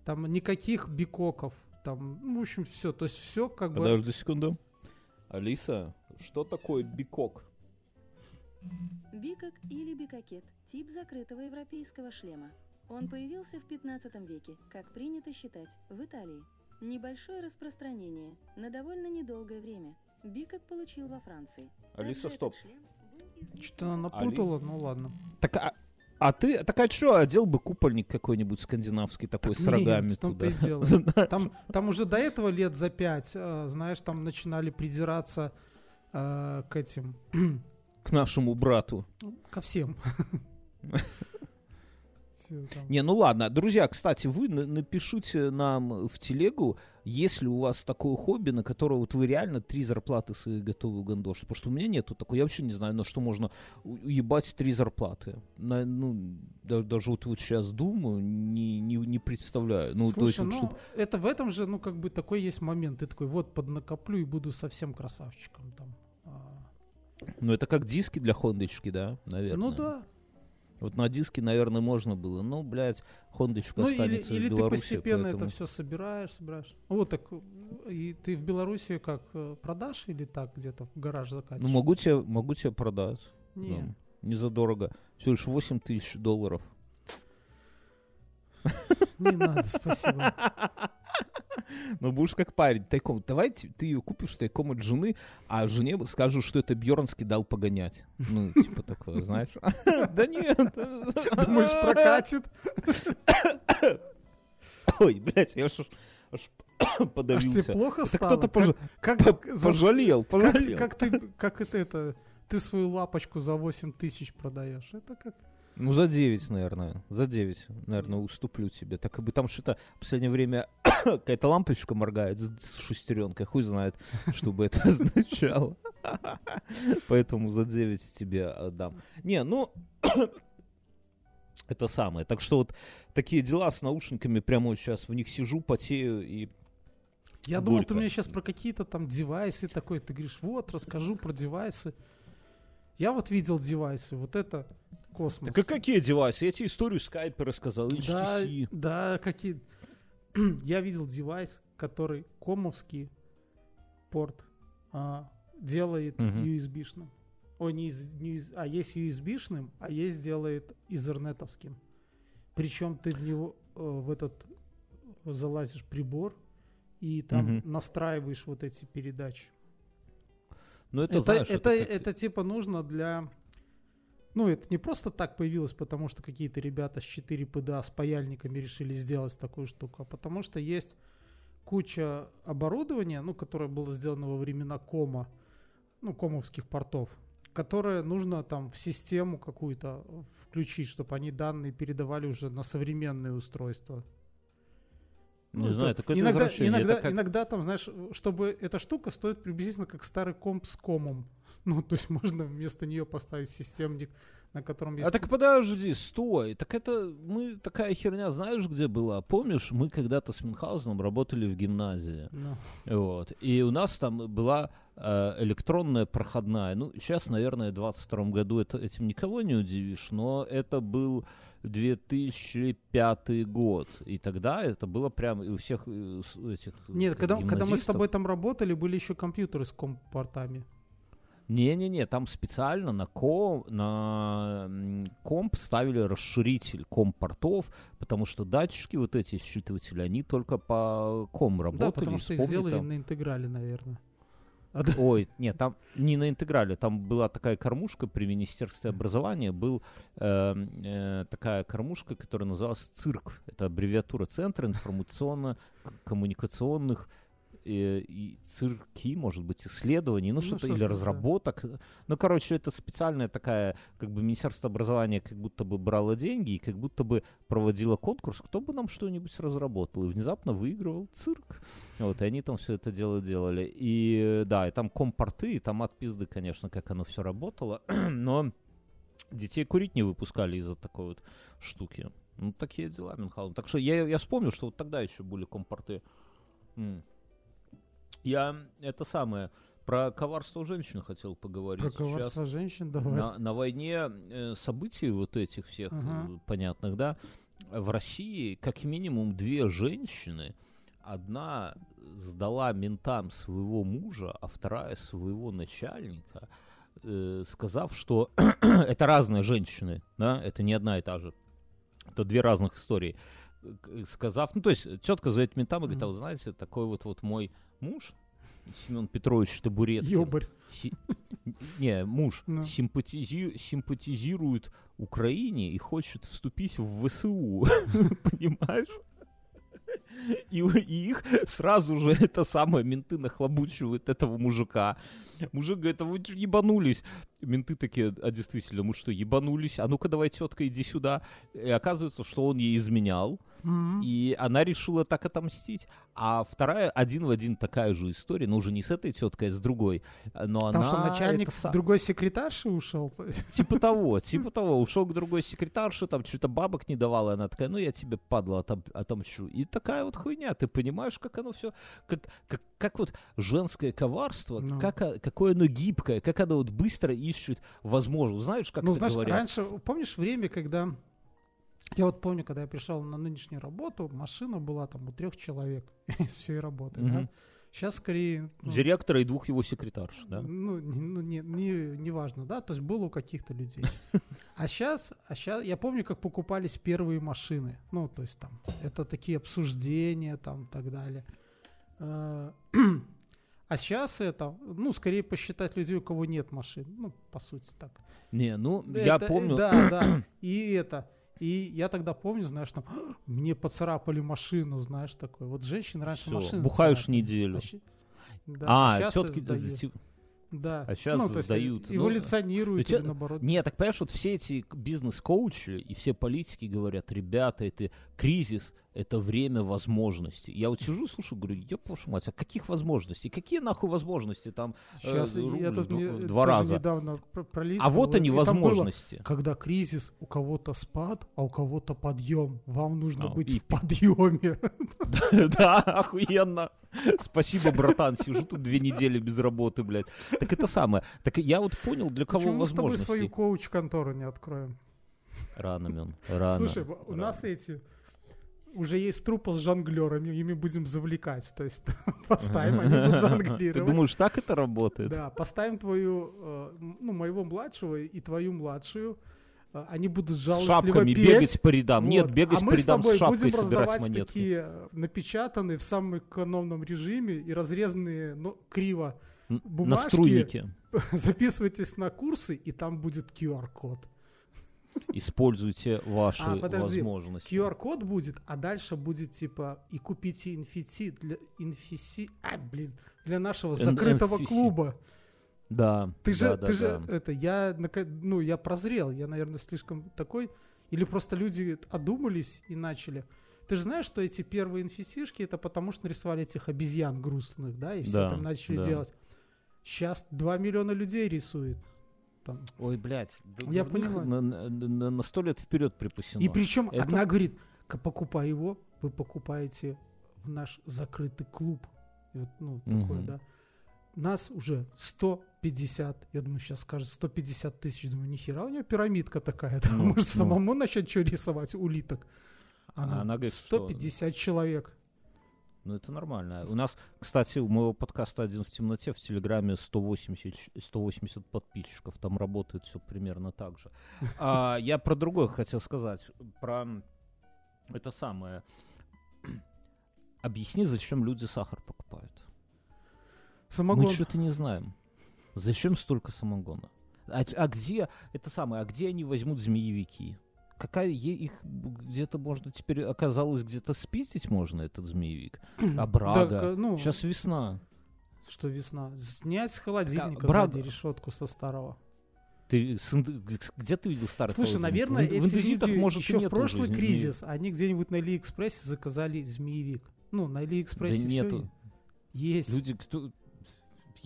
Там никаких бикоков, там, ну, в общем, все. То есть все как бы...
Подожди секунду. Алиса, что такое бикок?
Бикок или бикокет – тип закрытого европейского шлема. Он появился в 15 веке, как принято считать, в Италии. Небольшое распространение, на довольно недолгое время. Бикок получил во Франции.
Алиса,
Также
стоп.
Что-то она напутала, ну ладно.
Так, а, а ты, так а что, одел бы купольник какой-нибудь скандинавский такой
Так
с рогами
нет, в том-то
туда? [laughs]
дело. Там, там уже до этого лет за пять, э, знаешь, там начинали придираться э, к этим, [clears throat]
К нашему брату.
ко всем. [laughs] Всё там.
Не, ну ладно. Друзья, кстати, вы на- напишите нам в телегу, если у вас такое хобби, на которое вот вы реально три зарплаты свои готовы угандошить. Потому что у меня нету такой. Я вообще не знаю, на что можно уебать три зарплаты. На- ну, да- даже вот, вот сейчас думаю, не, не, не представляю. Ну, то есть,
Слушай,
вот,
ну,
чтоб-
это в этом же, ну, как бы такой есть момент. Ты такой, вот, поднакоплю и буду совсем красавчиком там. А,
ну, это как диски для хондочки, да, наверное.
Ну да.
Вот на диске, наверное, можно было. Ну, блядь, хондочка
Ну или,
останется
или
в
ты
Беларуси,
постепенно
поэтому-
это все собираешь, собираешь. Вот так. И ты в Белоруссию как э, продашь или так где-то в гараж закатишь?
Ну, могу тебе, могу тебе продать.
Не.
Ну, не задорого. Всего лишь 8 тысяч долларов.
Не надо, спасибо. [laughs]
Ну, будешь как парень, тайком. Давайте ты ее купишь тайком от жены, а жене скажешь, что это Бьернский дал погонять. Ну, типа такое, знаешь. Да нет.
Думаешь, прокатит?
Ой, блядь, я аж аж
Аж тебе
подавился.
плохо стало?
кто-то
Как, как,
пожалел,
как,
пожалел.
как ты, как это, это, ты свою лапочку за 8 тысяч продаешь? Это как?
Ну, за 9, наверное. За 9, наверное, уступлю тебе. Так как бы там что-то в последнее время [coughs] какая-то лампочка моргает с, шестеренкой. Хуй знает, [laughs] что бы это [laughs] означало. [laughs] Поэтому за 9 тебе отдам. Не, ну... [coughs] Это самое. Так что вот такие дела с наушниками прямо вот сейчас в них сижу, потею и...
Я думал, ты
Горько.
мне сейчас про какие-то там девайсы такой. Ты говоришь, вот, расскажу про девайсы. Я вот видел девайсы. Вот это космос.
Так а какие девайсы? Я тебе историю скайпа рассказал,
Да,
HTC.
да, какие... [clears throat] Я видел девайс, который комовский порт а, делает
Мгм.
USB-шным. Ой, не, из- не из- а есть USB-шным, а есть делает изернетовским. Причем ты в него, э, в этот, залазишь прибор, и там
Мгм.
настраиваешь вот эти передачи.
Ну, это,
Это,
знаешь,
это,
это как-
это типа нужно для... Ну, это не просто так появилось, потому что какие-то ребята с 4 ПДА с паяльниками решили сделать такую штуку, а потому что есть куча оборудования, ну, которое было сделано во времена кома, ну, комовских портов, которое нужно там в систему какую-то включить, чтобы они данные передавали уже на современные устройства.
Не
Ну,
знаю,
это
это какое-то
иногда, иногда,
как-
иногда там, знаешь, чтобы эта штука стоит приблизительно как старый комп с комом. [laughs] Ну, то есть можно вместо нее поставить системник, на котором есть...
А так подожди, стой. Так это мы такая херня, знаешь, где была? Помнишь, мы когда-то с Мюнхгаузеном работали в гимназии.
Ну,
Вот. И у нас там была э, электронная проходная. Ну, сейчас, наверное, в 22 году это, этим никого не удивишь, но это был 2005 год. И тогда это было прям и у всех э, этих
Нет, когда, когда мы с тобой там работали, были еще компьютеры с комп-портами.
Не-не-не, там специально на, ком, на комп ставили расширитель комп-портов, потому что датчики, вот эти считыватели, они только по ком работали.
да, потому что их сделали
там-
на интеграле, наверное.
Ой, нет, там не на интеграле, там была такая кормушка при Министерстве образования, был э, э, такая кормушка, которая называлась ЦИРК. Это аббревиатура Центра информационно-коммуникационных э, и цирки, может быть, исследований, ну,
Ну,
что-то,
что-то,
или
да.
разработок. Ну, короче, это специальная такая, как бы Министерство образования как будто бы брало деньги и как будто бы проводило конкурс, кто бы нам что-нибудь разработал. И внезапно выигрывал цирк. Вот, и они там все это дело делали. И да, и там компорты, и там от пизды, конечно, как оно все работало. [clears throat] Но детей курить не выпускали из-за такой вот штуки. Ну, такие дела, Мюнхгаузен. Так что я, я вспомнил, что вот тогда еще были компорты. М. Я это самое Про коварство женщин хотел поговорить.
Про
Сейчас
коварство женщин, давай.
на, на войне э, событий вот этих всех
Ага.
э, понятных, да, в России как минимум две женщины. Одна сдала ментам своего мужа, а вторая своего начальника, э, сказав, что [clears throat] это разные женщины, да, это не одна и та же. Это две разных истории. Э, Сказав, ну, то есть тетка звонит ментам и говорит, а вы знаете, такой вот вот мой муж, Семен Петрович Табуреткин,
Ёбарь.
Си- Не, муж
Ну.
симпатизи- симпатизирует Украине и хочет вступить в ВСУ. [laughs] Понимаешь? [laughs] И, и их сразу же [laughs] это самое менты нахлобучивают этого мужика. Мужик говорит, а вы ебанулись. Менты такие, а действительно, мы что, ебанулись? А ну-ка давай, тетка, иди сюда. И оказывается, что он ей изменял.
Мгм.
И она решила так отомстить. А вторая один в один такая же история, но уже не с этой теткой, а с другой. Но
Потому
она...
что начальник
это
другой секретарши ушел.
Типа того, [laughs] типа того. Ушел к другой секретарше, там что-то бабок не давала, она такая, ну я тебе, падла, отом- отомщу. И такая вот хуйня, ты понимаешь, как оно все, как, как, как вот женское коварство,
Ну.
как, какое оно гибкое, как оно вот быстро ищет возможность. Знаешь, как
ну,
это
знаешь,
говорят?
раньше, помнишь время, когда... Я вот помню, когда я пришел на нынешнюю работу, машина была там у трех человек [laughs] из всей работы, да? Сейчас скорее... ну,
Директора и двух его секретарш, да?
Ну, ну, не, не, не важно, да, то есть было у каких-то людей. [laughs] А сейчас, а сейчас, я помню, как покупались первые машины. Ну, то есть там, это такие обсуждения там и так далее. Э, [clears throat] А сейчас это, ну, скорее посчитать людей, у кого нет машин. Ну, по сути так.
Не, ну, я
Это, э,
помню...
Да, да. [clears throat] И это. И я тогда помню, знаешь, там, мне поцарапали машину, знаешь, такое. Вот женщины раньше
всё,
машины
бухаешь
царапали.
неделю.
А щи- да,
А, тетки...
Да.
А щас
ну,
сдают. Ну,
Эволюционируют
ну,
или наоборот.
Не, так понимаешь, вот все эти бизнес-коучи и все политики говорят, ребята, это кризис, это время возможностей. Я вот сижу, слушаю, говорю, ёб вашу мать, а каких возможностей? Какие нахуй возможности там? э,
Сейчас я
рубль
тут
дв-
не-
два
тоже
раза.
недавно пр-
А вот они,
и там было,
возможности.
Когда кризис, у кого-то спад, а у кого-то подъем. Вам нужно
А,
быть
и-
в подъеме. [laughs]
Да, охуенно. Спасибо, братан, сижу тут две недели без работы, блядь. Так это самое. Так я вот понял, для кого
Почему мы с тобой свою
возможности.
коуч-контору не откроем?
Рано, мен, рано.
Слушай, у
рано.
нас эти уже есть трупы с жонглерами, ими будем завлекать. То есть [laughs] поставим, они будут [laughs]
Ты
жонглировать.
думаешь, так это работает?
Да, поставим твою, э, ну, моего младшего и твою младшую. Э, Они будут
С
жалостливо
шапками
петь.
бегать по рядам. Нет,
Вот.
бегать
а
по
с
рядам
тобой
с шапкой
будем раздавать
монетки.
такие напечатанные в самом экономном режиме и разрезанные ну, криво.
Н- На
бумажки.
струйнике. [laughs]
Записывайтесь на курсы, и там будет QR-код. [laughs]
Используйте ваши
А, подожди.
возможности.
QR-код будет, а дальше будет типа и купите инфиси для инфиси, а блин, для нашего закрытого клуба.
Да.
Ты же,
да, да,
ты же,
да.
это, я, ну, я прозрел, я, наверное, слишком такой, или просто люди одумались и начали. Ты же знаешь, что эти первые инфисишки, это потому что нарисовали этих обезьян грустных, да, и все
Да,
там начали
да.
делать. Сейчас 2 миллиона людей рисует. Там.
Ой, блядь.
Я
у них
понимаю.
На, на- на- на сто лет вперед припасено.
И причем
это-
одна говорит, «К- покупая его, вы покупаете в наш закрытый клуб. И вот, ну, такое,
Мгм.
да. Нас уже 150, я думаю, сейчас скажет 150 тысяч. Думаю, нихера у нее пирамидка такая.
Ну,
может,
ну.
самому начать что рисовать, улиток. Она,
она говорит, что-
150 человек.
Ну, это нормально. У нас, кстати, у моего подкаста «Один в темноте» в Телеграме 180, ч- 180 подписчиков. Там работает все примерно так же. А, я про другое хотел сказать. Про это самое. Объясни, зачем люди сахар покупают.
Самогон.
Мы что-то не знаем. Зачем столько самогона? А, а где, это самое, а где они возьмут змеевики? Какая их где-то можно теперь оказалось где-то спиздить можно этот змеевик? [clears throat] А брага?
Так, ну,
Сейчас весна.
что весна? Снять с холодильника
брага-
сзади решетку со старого.
Ты где ты видел старый
Слушай,
холодильник?
наверное,
в, в
эти
индезитах,
люди
может,
еще в
уже
прошлый
зме-
кризис, они где-нибудь на Алиэкспрессе заказали змеевик. Ну, на
Да
Алиэкспрессе всё
нету.
есть.
Люди, кто...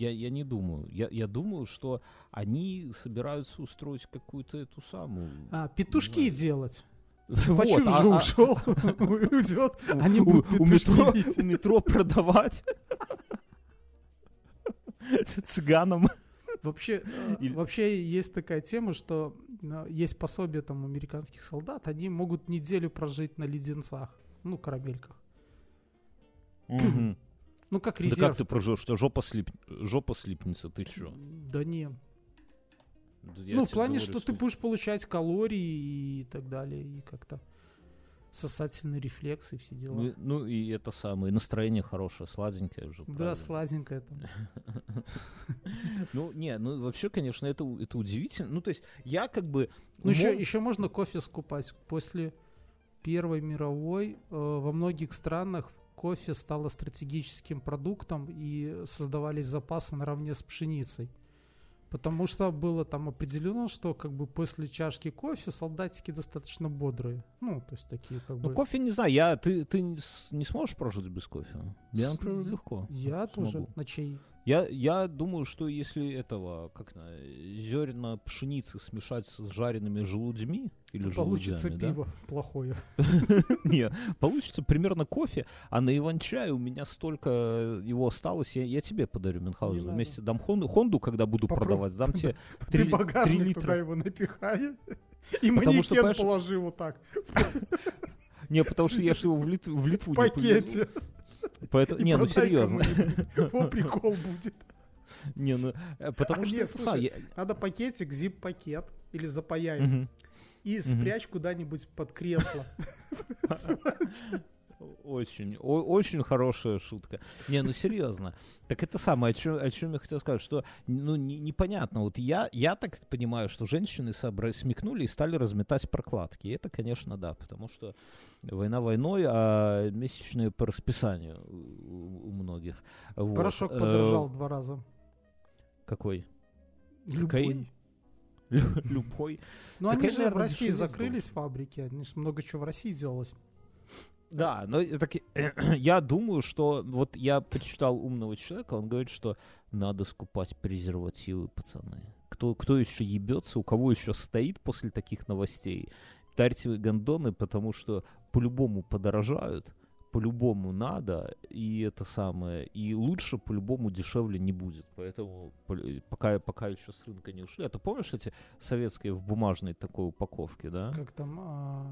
Я, я не думаю. Я, я думаю, что они собираются устроить какую-то эту самую...
А, петушки
знаю.
делать.
Вот,
Чувачок
а-
же
а-
ушел, [laughs] уйдет, они
у,
будут
у
петушки [laughs]
метро, у метро продавать. [laughs] цыганом.
Вообще, э,
Или-
вообще есть такая тема, что э, есть пособие там американских солдат, они могут неделю прожить на леденцах, ну, карамельках.
Мгм.
Ну, как
Да
резерв.
как ты проживешь? Что жопа, слип... жопа слипнется, ты чё?
Да не.
Да
ну, в плане,
говорю,
что ты будешь получать калории и так далее, и как-то сосательный рефлекс и все дела.
Ну, ну и это самое, настроение хорошее, сладенькое уже.
да,
правильно.
сладенькое там. [laughs]
Ну, не, ну вообще, конечно, это, у- это удивительно. Ну, то есть, я как бы...
Ну, еще, еще можно кофе скупать. После Первой мировой э, во многих странах кофе стало стратегическим продуктом и создавались запасы наравне с пшеницей. Потому что было там определено, что как бы после чашки кофе солдатики достаточно бодрые. Ну, то есть такие как
Ну,
бы...
кофе, не знаю, я, ты, ты не сможешь прожить без кофе? Я, например, легко.
Я тоже
смогу.
на чай.
Я, я думаю, что если этого, как на, зерна пшеницы смешать с жареными желудями или
Получится
желудями, да?
пиво плохое. [laughs]
Не, получится примерно кофе, а на Иван-чай у меня столько его осталось, я, я тебе подарю, Мюнхгаузен. Вместе дам Хонду, Хонду, когда буду продавать, дам тебе [laughs]
Ты
три, три
багажник
литра.
туда его напихай. И
что,
манекен
понимаешь,
положи вот так. [laughs]
Не, потому что я же его в, Лит- в Литву
В пакете.
Поэтому, не, ну серьезно.
Во прикол будет.
Не, ну, э, потому
А,
что...
нет,
это
слушай, Надо пакетик, зип-пакет или
Мгм.
и спрячь куда-нибудь под кресло. [laughs]
Очень, о- очень хорошая шутка. Не, ну серьезно. Так это самое, о чем, о чем я хотел сказать, что ну не- непонятно. Вот я, я так понимаю, что женщины собра- смекнули и стали разметать прокладки. И это, конечно, да, потому что война войной, а месячные по расписанию у, у многих. Вот.
Порошок
Э,
подорожал два раза.
Какой?
Любой. [laughs]
Любой.
Ну, они же в России закрылись фабрики, они ж много чего в России делалось.
Да, но так, [clears throat] я думаю, что вот я почитал умного человека, он говорит, что надо скупать презервативы, пацаны. Кто, кто еще ебется, у кого еще стоит после таких новостей? Тарьте гондоны, потому что по-любому подорожают, по-любому надо, и это самое, и лучше по-любому дешевле не будет. Поэтому пока, пока еще с рынка не ушли. А ты помнишь эти советские в бумажной такой упаковке, да?
Как там... а,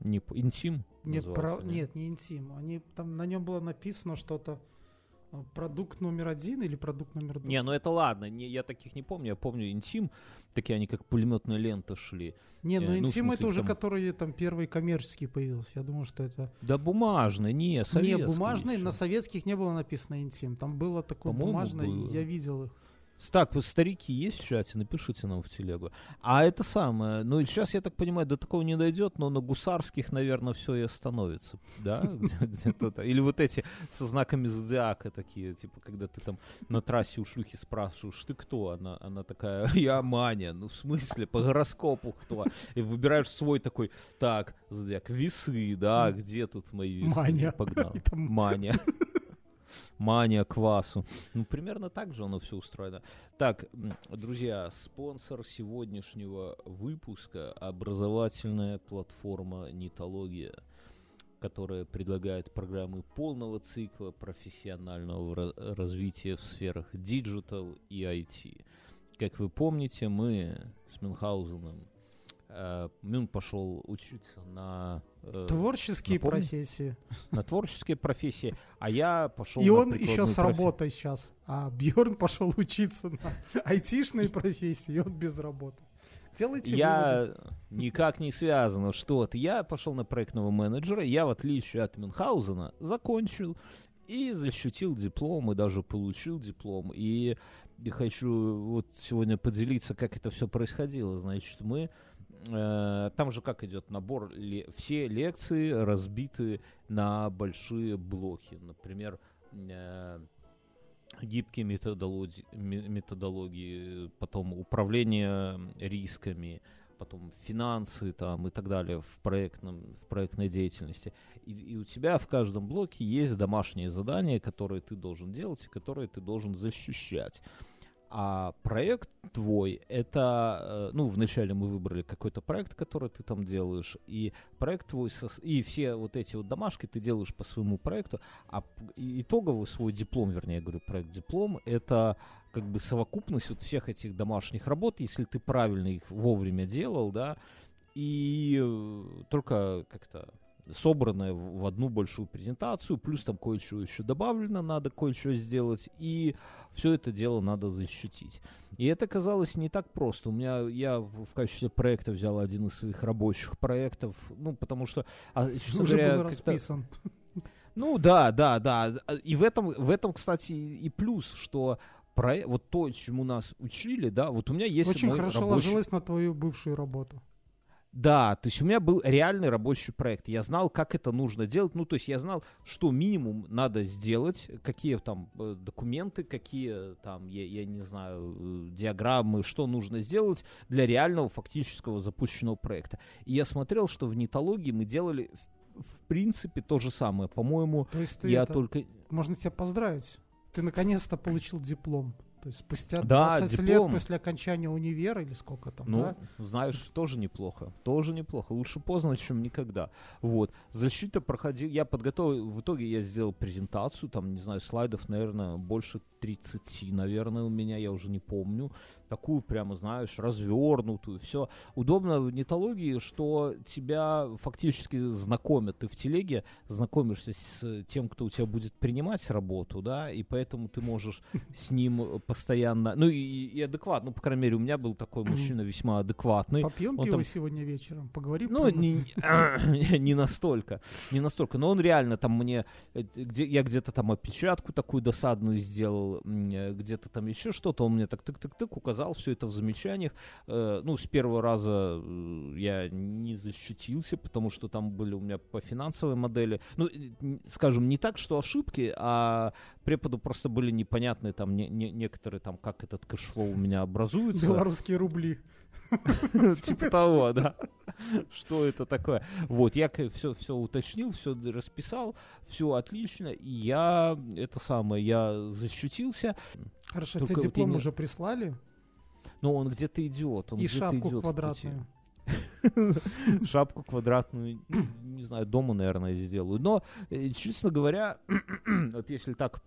Не, интим?
Не,
назывался,
про-
не?
нет, не интим. Они там на нем было написано что-то а, продукт номер один или продукт номер два.
Не, ну это ладно, не, я таких не помню. Я помню интим, такие они как пулеметная лента шли.
Не, ну
э, ну,
интим
смысле,
это уже
там-
который там первый коммерческий появился. Я думаю, что это
Да бумажные, не, советские
не бумажный.
еще.
На советских не было написано интим. Там было такое
По-моему,
бумажное.
было.
Я видел их.
Так, вот старики есть в чате, напишите нам в телегу. А это самое, ну и сейчас, я так понимаю, до такого не дойдет, но на гусарских, наверное, все и остановится, да? [laughs] Где- Где-то. Или вот эти со знаками зодиака такие, типа, когда ты там на трассе у шлюхи спрашиваешь, ты кто? Она, она такая, я Маня. Ну, в смысле, по гороскопу кто? И выбираешь свой такой, так, зодиак, весы, да, где тут мои весы?
Маня.
Погнал. [laughs] Маня. [laughs] Мания квасу. Ну, примерно так же оно все устроено. Так, друзья, спонсор сегодняшнего выпуска — образовательная платформа «Нетология», которая предлагает программы полного цикла профессионального ра- развития в сферах digital и IT. Как вы помните, мы с Мюнхгаузеном Мюн пошел учиться на э,
творческие
напомни.
профессии.
на творческие профессии, а я пошел
И он еще с
профи-
работой сейчас. А Бьорн пошел учиться на айтишные профессии, и он без работы. Делайте выводы.
Я никак не связано, что ты. Я пошел на проектного менеджера, я, в отличие от Мюнхгаузена, закончил и защитил диплом, и даже получил диплом. И я хочу вот сегодня поделиться, как это все происходило. Значит, мы... э, там же как идет набор, все лекции разбиты на большие блоки. Например, э, гибкие методологии, ме- методологии, потом управление рисками, потом финансы там и так далее в, проектном, в проектной деятельности. И, и у тебя в каждом блоке есть домашние задания, которые ты должен делать и которые ты должен защищать. А проект твой, это, э, ну, вначале мы выбрали какой-то проект, который ты там делаешь, и проект твой, и все вот эти вот домашки ты делаешь по своему проекту, а итоговый свой диплом, вернее, я говорю, проект-диплом, это как бы совокупность вот всех этих домашних работ, если ты правильно их вовремя делал, да, и э, только как-то собранное в одну большую презентацию, плюс там кое-что еще добавлено, надо кое-что сделать, и все это дело надо защитить. И это казалось не так просто. У меня я в качестве проекта взял один из своих рабочих проектов, ну потому что, а, честно
Уже
говоря,
был расписан.
ну да, да, да. И в этом, в этом, кстати, и плюс, что про, вот то, чему нас учили, да, вот у меня есть
Очень хорошо
рабочий-
ложилось на твою бывшую работу.
Да, то есть у меня был реальный рабочий проект. Я знал, как это нужно делать. Ну, то есть я знал, что минимум надо сделать, какие там э, документы, какие там, я, я не знаю, э, диаграммы, что нужно сделать для реального фактического запущенного проекта. И я смотрел, что в нетологии мы делали в, в принципе то же самое. По-моему,
То есть ты
я
это-
только...
можно тебя поздравить. Ты наконец-то получил диплом. То есть спустя
Да,
20
диплом.
лет после окончания универа или сколько там,
Ну,
да?
знаешь, тоже неплохо. Тоже неплохо. Лучше поздно, чем никогда. Вот. Защита проходила... Я подготовил... В итоге я сделал презентацию. Там, не знаю, слайдов, наверное, больше 30, наверное, у меня. Я уже не помню. Такую прямо, знаешь, развернутую. Все. Удобно в нетологии, что тебя фактически знакомят. Ты в телеге знакомишься с тем, кто у тебя будет принимать работу, да, и поэтому ты можешь с ним постоянно... Ну, и, и адекватно. Ну, по крайней мере, у меня был такой мужчина весьма адекватный.
Попьем
он
пиво
там-
сегодня вечером, поговорим.
Ну, не, не настолько, не настолько. Но он реально там мне, э, где, я где-то там опечатку такую досадную сделал, э, где-то там еще что-то, он мне так тык-тык-тык указал все это в замечаниях. Э, ну, с первого раза э, я не защитился, потому что там были у меня по финансовой модели, ну, скажем, не так, что ошибки, а преподу просто были непонятны там не- не- некоторые там, как этот cash flow у меня образуется.
Белорусские рубли. [laughs]
Типа того, да. Что это такое? Вот, я все, все уточнил, все расписал, все отлично, и я, это самое, я защитился,
Хорошо, тебе диплом уже прислали?
Но он где-то идет. Он
И
где-то
шапку
идет,
квадратную. [laughs]
Шапку квадратную, ну, не знаю, дома, наверное, сделаю. Но, э, честно говоря, [clears throat] вот если так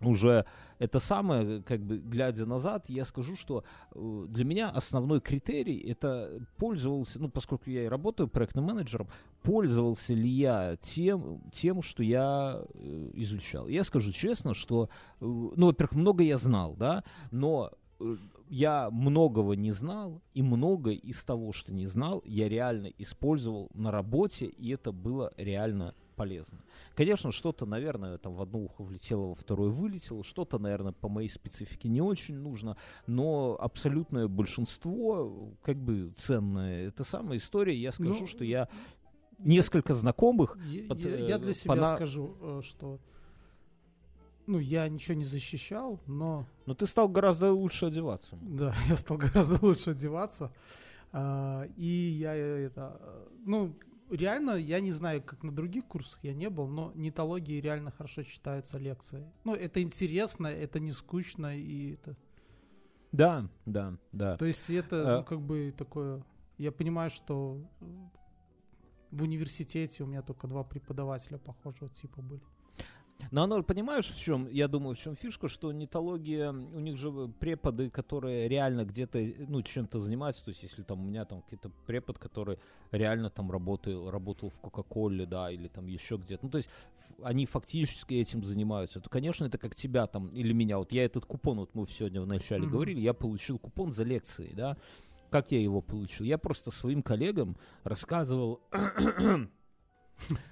уже это самое, как бы глядя назад, я скажу, что э, для меня основной критерий это пользовался, ну, поскольку я и работаю проектным менеджером, пользовался ли я тем, тем что я э, изучал. Я скажу честно, что, ну, во-первых, много я знал, да, но я многого не знал, и много из того, что не знал, я реально использовал на работе, и это было реально полезно. Конечно, что-то, наверное, там в одно ухо влетело, во второе вылетело, что-то, наверное, по моей специфике не очень нужно, но абсолютное большинство, как бы, ценное. Это самая история, я скажу,
Ну,
что я несколько знакомых,
Я,
под-
я- я
э,
для себя
пона-
скажу, э, что ну, я ничего не защищал, но
но ты стал гораздо лучше одеваться.
да, [laughs] я стал гораздо лучше одеваться. А, и я э, это, ну, реально, я не знаю, как на других курсах я не был, но нетологии реально хорошо читаются лекции. Ну, это интересно, это не скучно, и это...
Да, да, да.
То есть это,
Э.
ну, как бы такое... Я понимаю, что в университете у меня только два преподавателя похожего типа были.
Но оно, понимаешь, в чем, я думаю, в чем фишка, что нетология, у них же преподы, которые реально где-то, ну, чем-то занимаются, то есть если там у меня там какой-то препод, который реально там работал, работал в Кока-Коле, да, или там еще где-то, ну, то есть они фактически этим занимаются, то, конечно, это как тебя там, или меня, вот я этот купон, вот мы сегодня вначале
Мгм.
говорили, я получил купон за лекции, да, как я его получил? Я просто своим коллегам рассказывал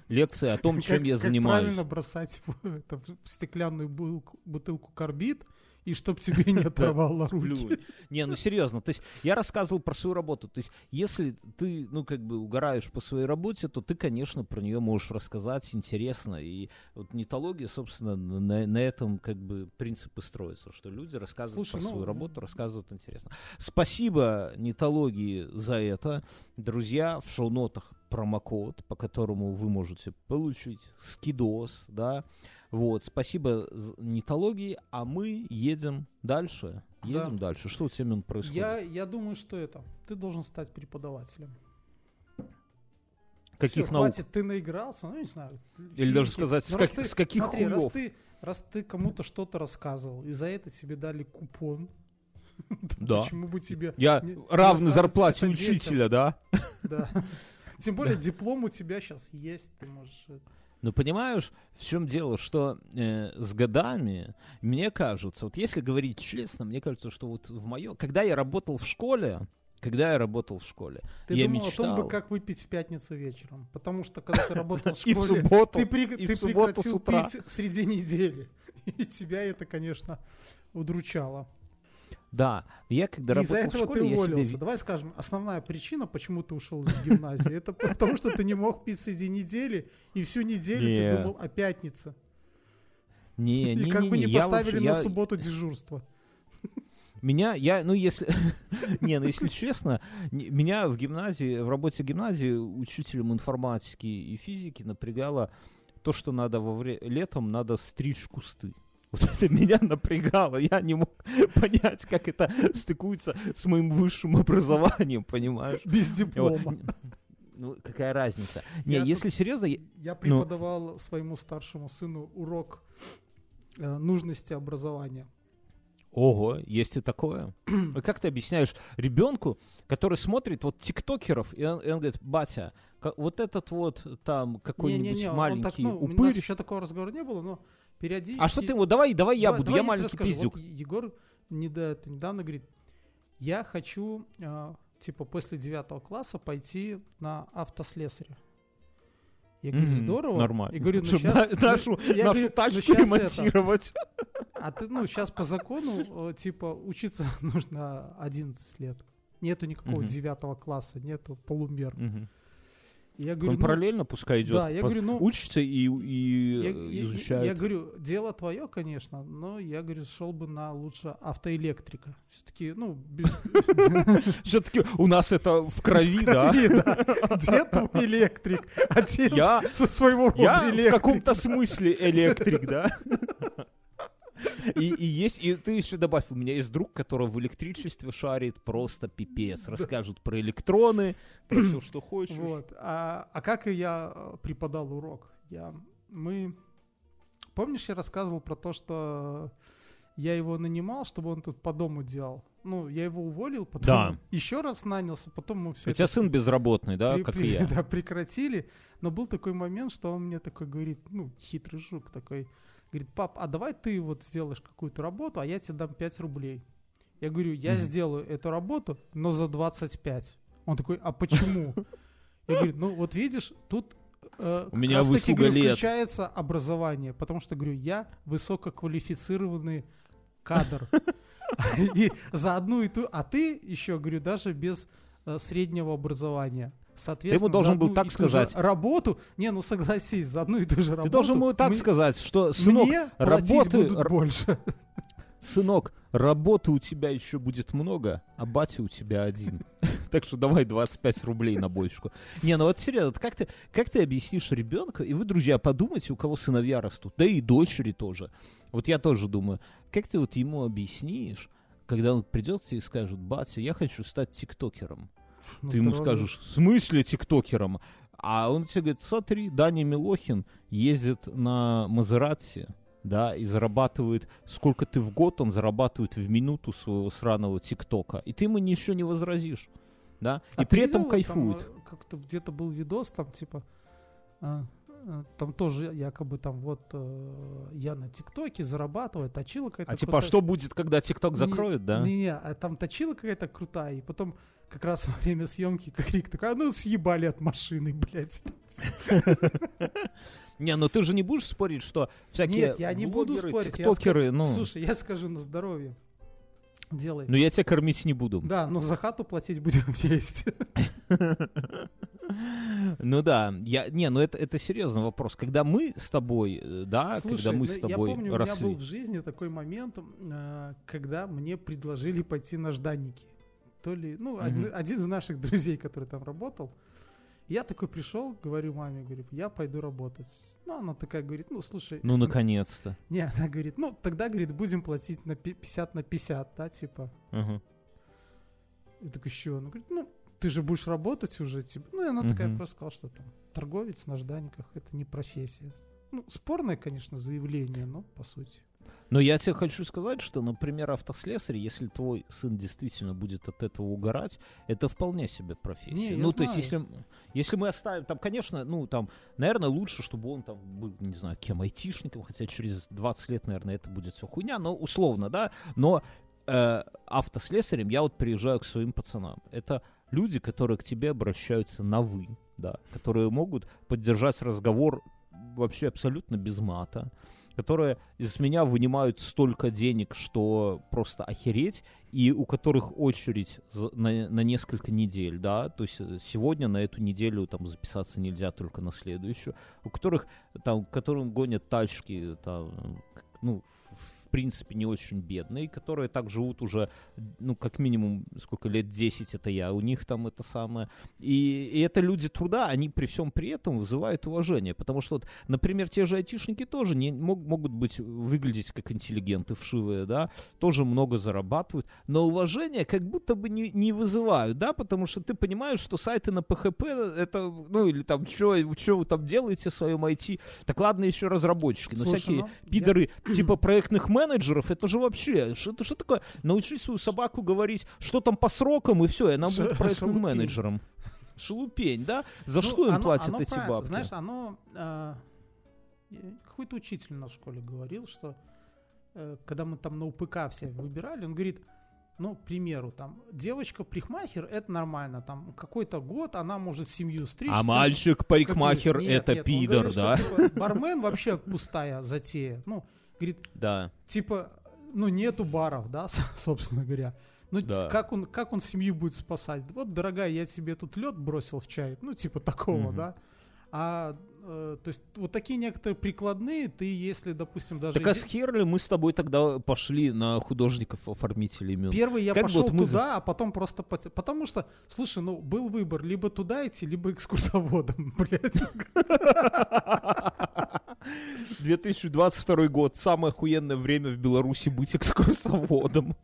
лекции о том, чем
Как-
я
как
занимаюсь.
правильно бросать в, это, в стеклянную бутылку, бутылку карбид, и чтоб тебе не [laughs] [laughs] оторвало руки.
Не, ну серьезно, то есть я рассказывал про свою работу. То есть если ты, ну, как бы угораешь по своей работе, то ты, конечно, про нее можешь рассказать интересно. И вот нетология, собственно, на, на этом как бы принципы строятся, что люди рассказывают
Слушай,
про
ну,
свою работу, рассказывают интересно. Спасибо нетологии за это. Друзья, в шоу-нотах промокод, по которому вы можете получить скидос, да, Вот, спасибо нетологии, а мы едем дальше. Едем дальше. Что у тебя, Мин, происходит?
Я, я думаю, что это. Ты должен стать преподавателем.
Каких
Всё,
наук?
хватит, ты наигрался, ну, не знаю.
Или даже
физики.
сказать, с
Ну, раз
как-
ты-
с каких
смотри, раз
хуёв?
ты, раз ты кому-то что-то рассказывал, и за это тебе дали купон, [laughs]
Да.
почему бы тебе...
Я равный зарплате учителя, да?
Да. Тем более диплом у тебя сейчас есть, ты можешь...
Но понимаешь, в чем дело, что э, с годами, мне кажется, вот если говорить честно, мне кажется, что вот в моем... Когда я работал в школе, когда я работал в школе,
Ты
я
думал о том бы,
мечтал...
как выпить в пятницу вечером. Потому что, когда ты работал в [laughs]
И в
школе,
субботу,
ты, при-
и
ты
в субботу с
прекратил
утра.
пить среди недели. [laughs] И тебя это, конечно, удручало.
Да, я когда
И из-за
работал в
этого
школе,
ты
себе
уволился.
ви-
Давай скажем, основная причина, почему ты ушел из гимназии, это потому, что ты не мог пить среди недели, и всю неделю
Не.
ты думал о пятнице. [laughs]
Не, не,
И как бы
не,
поставили на субботу дежурство.
Меня, я, ну если, [laughs] не, ну если честно, меня в гимназии, в работе гимназии учителем информатики и физики напрягало то, что надо во вре- летом надо стричь кусты. Вот это меня напрягало, я не мог [laughs] понять, как это стыкуется с моим высшим образованием, понимаешь?
Без диплома.
Ну, какая разница? Не, если серьезно, я-
Я преподавал своему старшему сыну урок э, нужности образования.
Ого, есть и такое. [clears throat] А как ты объясняешь ребенку, который смотрит вот тиктокеров, и он, и он говорит, батя, вот этот вот там какой-нибудь
Не-не-не, он
маленький
так, ну, у нас
упырь.
еще такого разговора не было, но периодически...
А что ты ему, давай, давай я
Давай-
буду,
давай
я маленький
расскажу.
пиздюк.
Вот Егор это недавно говорит, я хочу, э, типа, после девятого класса пойти на автослесаря. Я говорю, здорово.
Нормально.
И говорю, ну
Чтоб
сейчас...
на- нашу,
я
нашу
говорю,
тачку
ну это-
ремонтировать.
А ты, ну, сейчас по закону, типа, учиться [laughs] нужно 11 лет. Нету никакого
Мгм.
девятого класса, нету полумер.
Мгм.
Я говорю,
Он
ну,
параллельно пускай идет.
да, я говорю, ну,
Учится и, и
я,
э,
я- я-
изучает.
я говорю, дело твое, конечно, но я говорю, шел бы на лучше автоэлектрика. Все-таки, ну, без, [laughs]
Все-таки у нас это в крови, да?
твой электрик, отец со своего рода
Я в каком-то смысле электрик, да? [laughs] И, и есть, и ты еще добавь, у меня есть друг, который в электричестве шарит просто пипец. Расскажут про электроны, про все, что хочешь.
Вот. А, а как я э, преподал урок? Я, мы... Помнишь, я рассказывал про то, что я его нанимал, чтобы он тут по дому делал? Ну, я его уволил, потом
Да.
еще раз нанялся, потом мы все
У тебя сын безработный, да,
при-
как
при-
и я. [laughs]
да, прекратили. Но был такой момент, что он мне такой говорит, ну, хитрый жук такой, говорит, пап, а давай ты вот сделаешь какую-то работу, а я тебе дам 5 рублей. Я говорю, я
Мгм.
сделаю эту работу, но за 25. Он такой, а почему? Я говорю, ну вот видишь, тут э,
У меня выслуга
говорю,
лет.
включается образование, потому что, говорю, я высококвалифицированный кадр. И за одну и ту, а ты еще, говорю, даже без э, среднего образования. Соответственно,
должен
за
был
одну
так сказать.
Работу, не, ну согласись, за одну и ту же работу.
Ты должен ему так
мне-
сказать, что, сынок,
мне
работы-
будут больше. [laughs]
сынок, работы у тебя еще будет много, а батя у тебя один. [laughs] Так что давай 25 рублей на бочку. Не, ну вот серьезно, как ты, как ты объяснишь ребенка, и вы, друзья, подумайте, у кого сыновья растут, да и дочери тоже. Вот я тоже думаю, как ты вот ему объяснишь, когда он придет тебе и скажет, батя, я хочу стать тиктокером.
Ну,
Ты ему
здорово.
скажешь, в смысле тиктокером? А он тебе говорит, смотри, Даня Милохин ездит на Мазерати, да, и зарабатывает, сколько ты в год, он зарабатывает в минуту своего сраного тиктока. И ты ему ничего не возразишь, да,
А
и при этом
видел,
кайфует.
Там, э, как-то где-то был видос, там типа, а, а, там тоже якобы там вот э, я на ТикТоке зарабатываю, точила какая-то
а типа,
крутая.
что будет, когда тикток
Не-
закроют, да?
Не-не, а там точила какая-то крутая, и потом как раз во время съемки крик такой, а ну съебали от машины, блядь. [laughs]
Не, ну ты же не будешь спорить, что всякие
Нет, я не буду спорить. ска-
ну,
Слушай, я скажу на здоровье. Делай.
ну я тебя кормить не буду.
Да, но за хату платить будем [laughs] вместе. [laughs]
Ну да, я не, ну это это серьезный вопрос. Когда мы с тобой, э, да,
Слушай,
когда мы
ну,
с тобой
я помню, у
росли.
меня был в жизни такой момент, э, когда мне предложили пойти на жданники. То ли, ну,
Мгм.
один, один из наших [laughs] друзей, который там работал, Я такой пришел, говорю маме, говорю, я пойду работать. Ну, она такая говорит, ну, слушай.
Ну, наконец-то.
Не, она говорит, ну, тогда, говорит, будем платить на пи- 50 на 50, да, типа.
Ага.
Я такой, что? Она говорит, ну, ты же будешь работать уже, типа. Ну, и она такая
Мгм.
просто сказала, что там торговец на жданниках это не профессия. Ну, спорное, конечно, заявление, но по сути.
Но я тебе хочу сказать, что, например, автослесарь, если твой сын действительно будет от этого угорать, это вполне себе профессия.
Не,
ну, то есть,
знаю.
если, если мы оставим, там, конечно, ну, там, наверное, лучше, чтобы он там был, не знаю, кем, айтишником, хотя через 20 лет, наверное, это будет все хуйня, но условно, да, но э, автослесарем я вот приезжаю к своим пацанам. Это люди, которые к тебе обращаются на «вы», да, которые могут поддержать разговор вообще абсолютно без мата, которые из меня вынимают столько денег, что просто охереть, и у которых очередь на, на несколько недель, да, то есть э, сегодня на эту неделю там записаться нельзя, только на следующую, у которых там, которым гонят тачки, там, ну, в, в принципе, не очень бедные, которые так живут уже, ну, как минимум, сколько лет, 10 это я, у них там это самое. И, и это люди труда, они при всем при этом вызывают уважение, потому что, вот, например, те же айтишники тоже не, мог- могут быть, выглядеть как интеллигенты вшивые, да, тоже много зарабатывают, но уважение как будто бы не, не вызывают, да, потому что ты понимаешь, что сайты на PHP, это, ну, или там, что вы там делаете в своем IT, так ладно еще разработчики, но
Слушай,
всякие
ну, я-
пидоры типа проектных менеджеров, это же вообще, что, это что такое? Научи свою собаку говорить, что там по срокам, и все, и она будет проектным менеджером. Шелупень, да? За
Ну,
что им
оно-
платят
оно
эти
правильно.
бабки?
Знаешь, оно... э, какой-то учитель в школе говорил, что э, когда мы там на УПК все выбирали, он говорит, ну, к примеру, там, девочка-парикмахер, это нормально, там, какой-то год она может семью стричь.
а мальчик-парикмахер это
нет,
пидор,
говорит, что,
да?
типа, бармен вообще пустая затея. Ну, говорит,
Да.
типа, ну, нету баров, да, [laughs] собственно говоря. Ну,
Да.
как, он, как он семью будет спасать? Вот, дорогая, я тебе тут лед бросил в чай. Ну, типа такого,
Мгм.
да. А, э, то есть, вот такие некоторые прикладные, ты, если, допустим, даже...
Так а с хер ли мы с тобой тогда пошли на художников-оформителей имен?
Первый я
Как
пошел
вот мы
туда, а потом просто... пот- Потому что, слушай, ну, был выбор, либо туда идти, либо экскурсоводом, [laughs] блядь.
2022 год. Самое охуенное время в Беларуси быть экскурсоводом.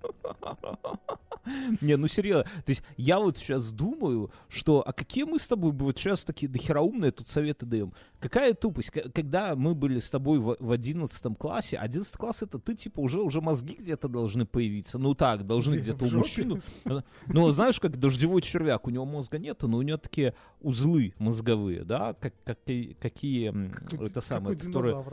[laughs] Не, ну серьезно. То есть я вот сейчас думаю, что а какие мы с тобой бы вот сейчас такие дохераумные тут советы даем? Какая тупость? Когда мы были с тобой в, 11 классе, 11 класс это ты типа уже, уже мозги где-то должны появиться. Ну так, должны
Где,
где-то у
жопе?
мужчины. Ну, знаешь, как дождевой червяк, у него мозга нету, но у него такие узлы мозговые, да, как, какие, какие
Как
это самое,
как
которые...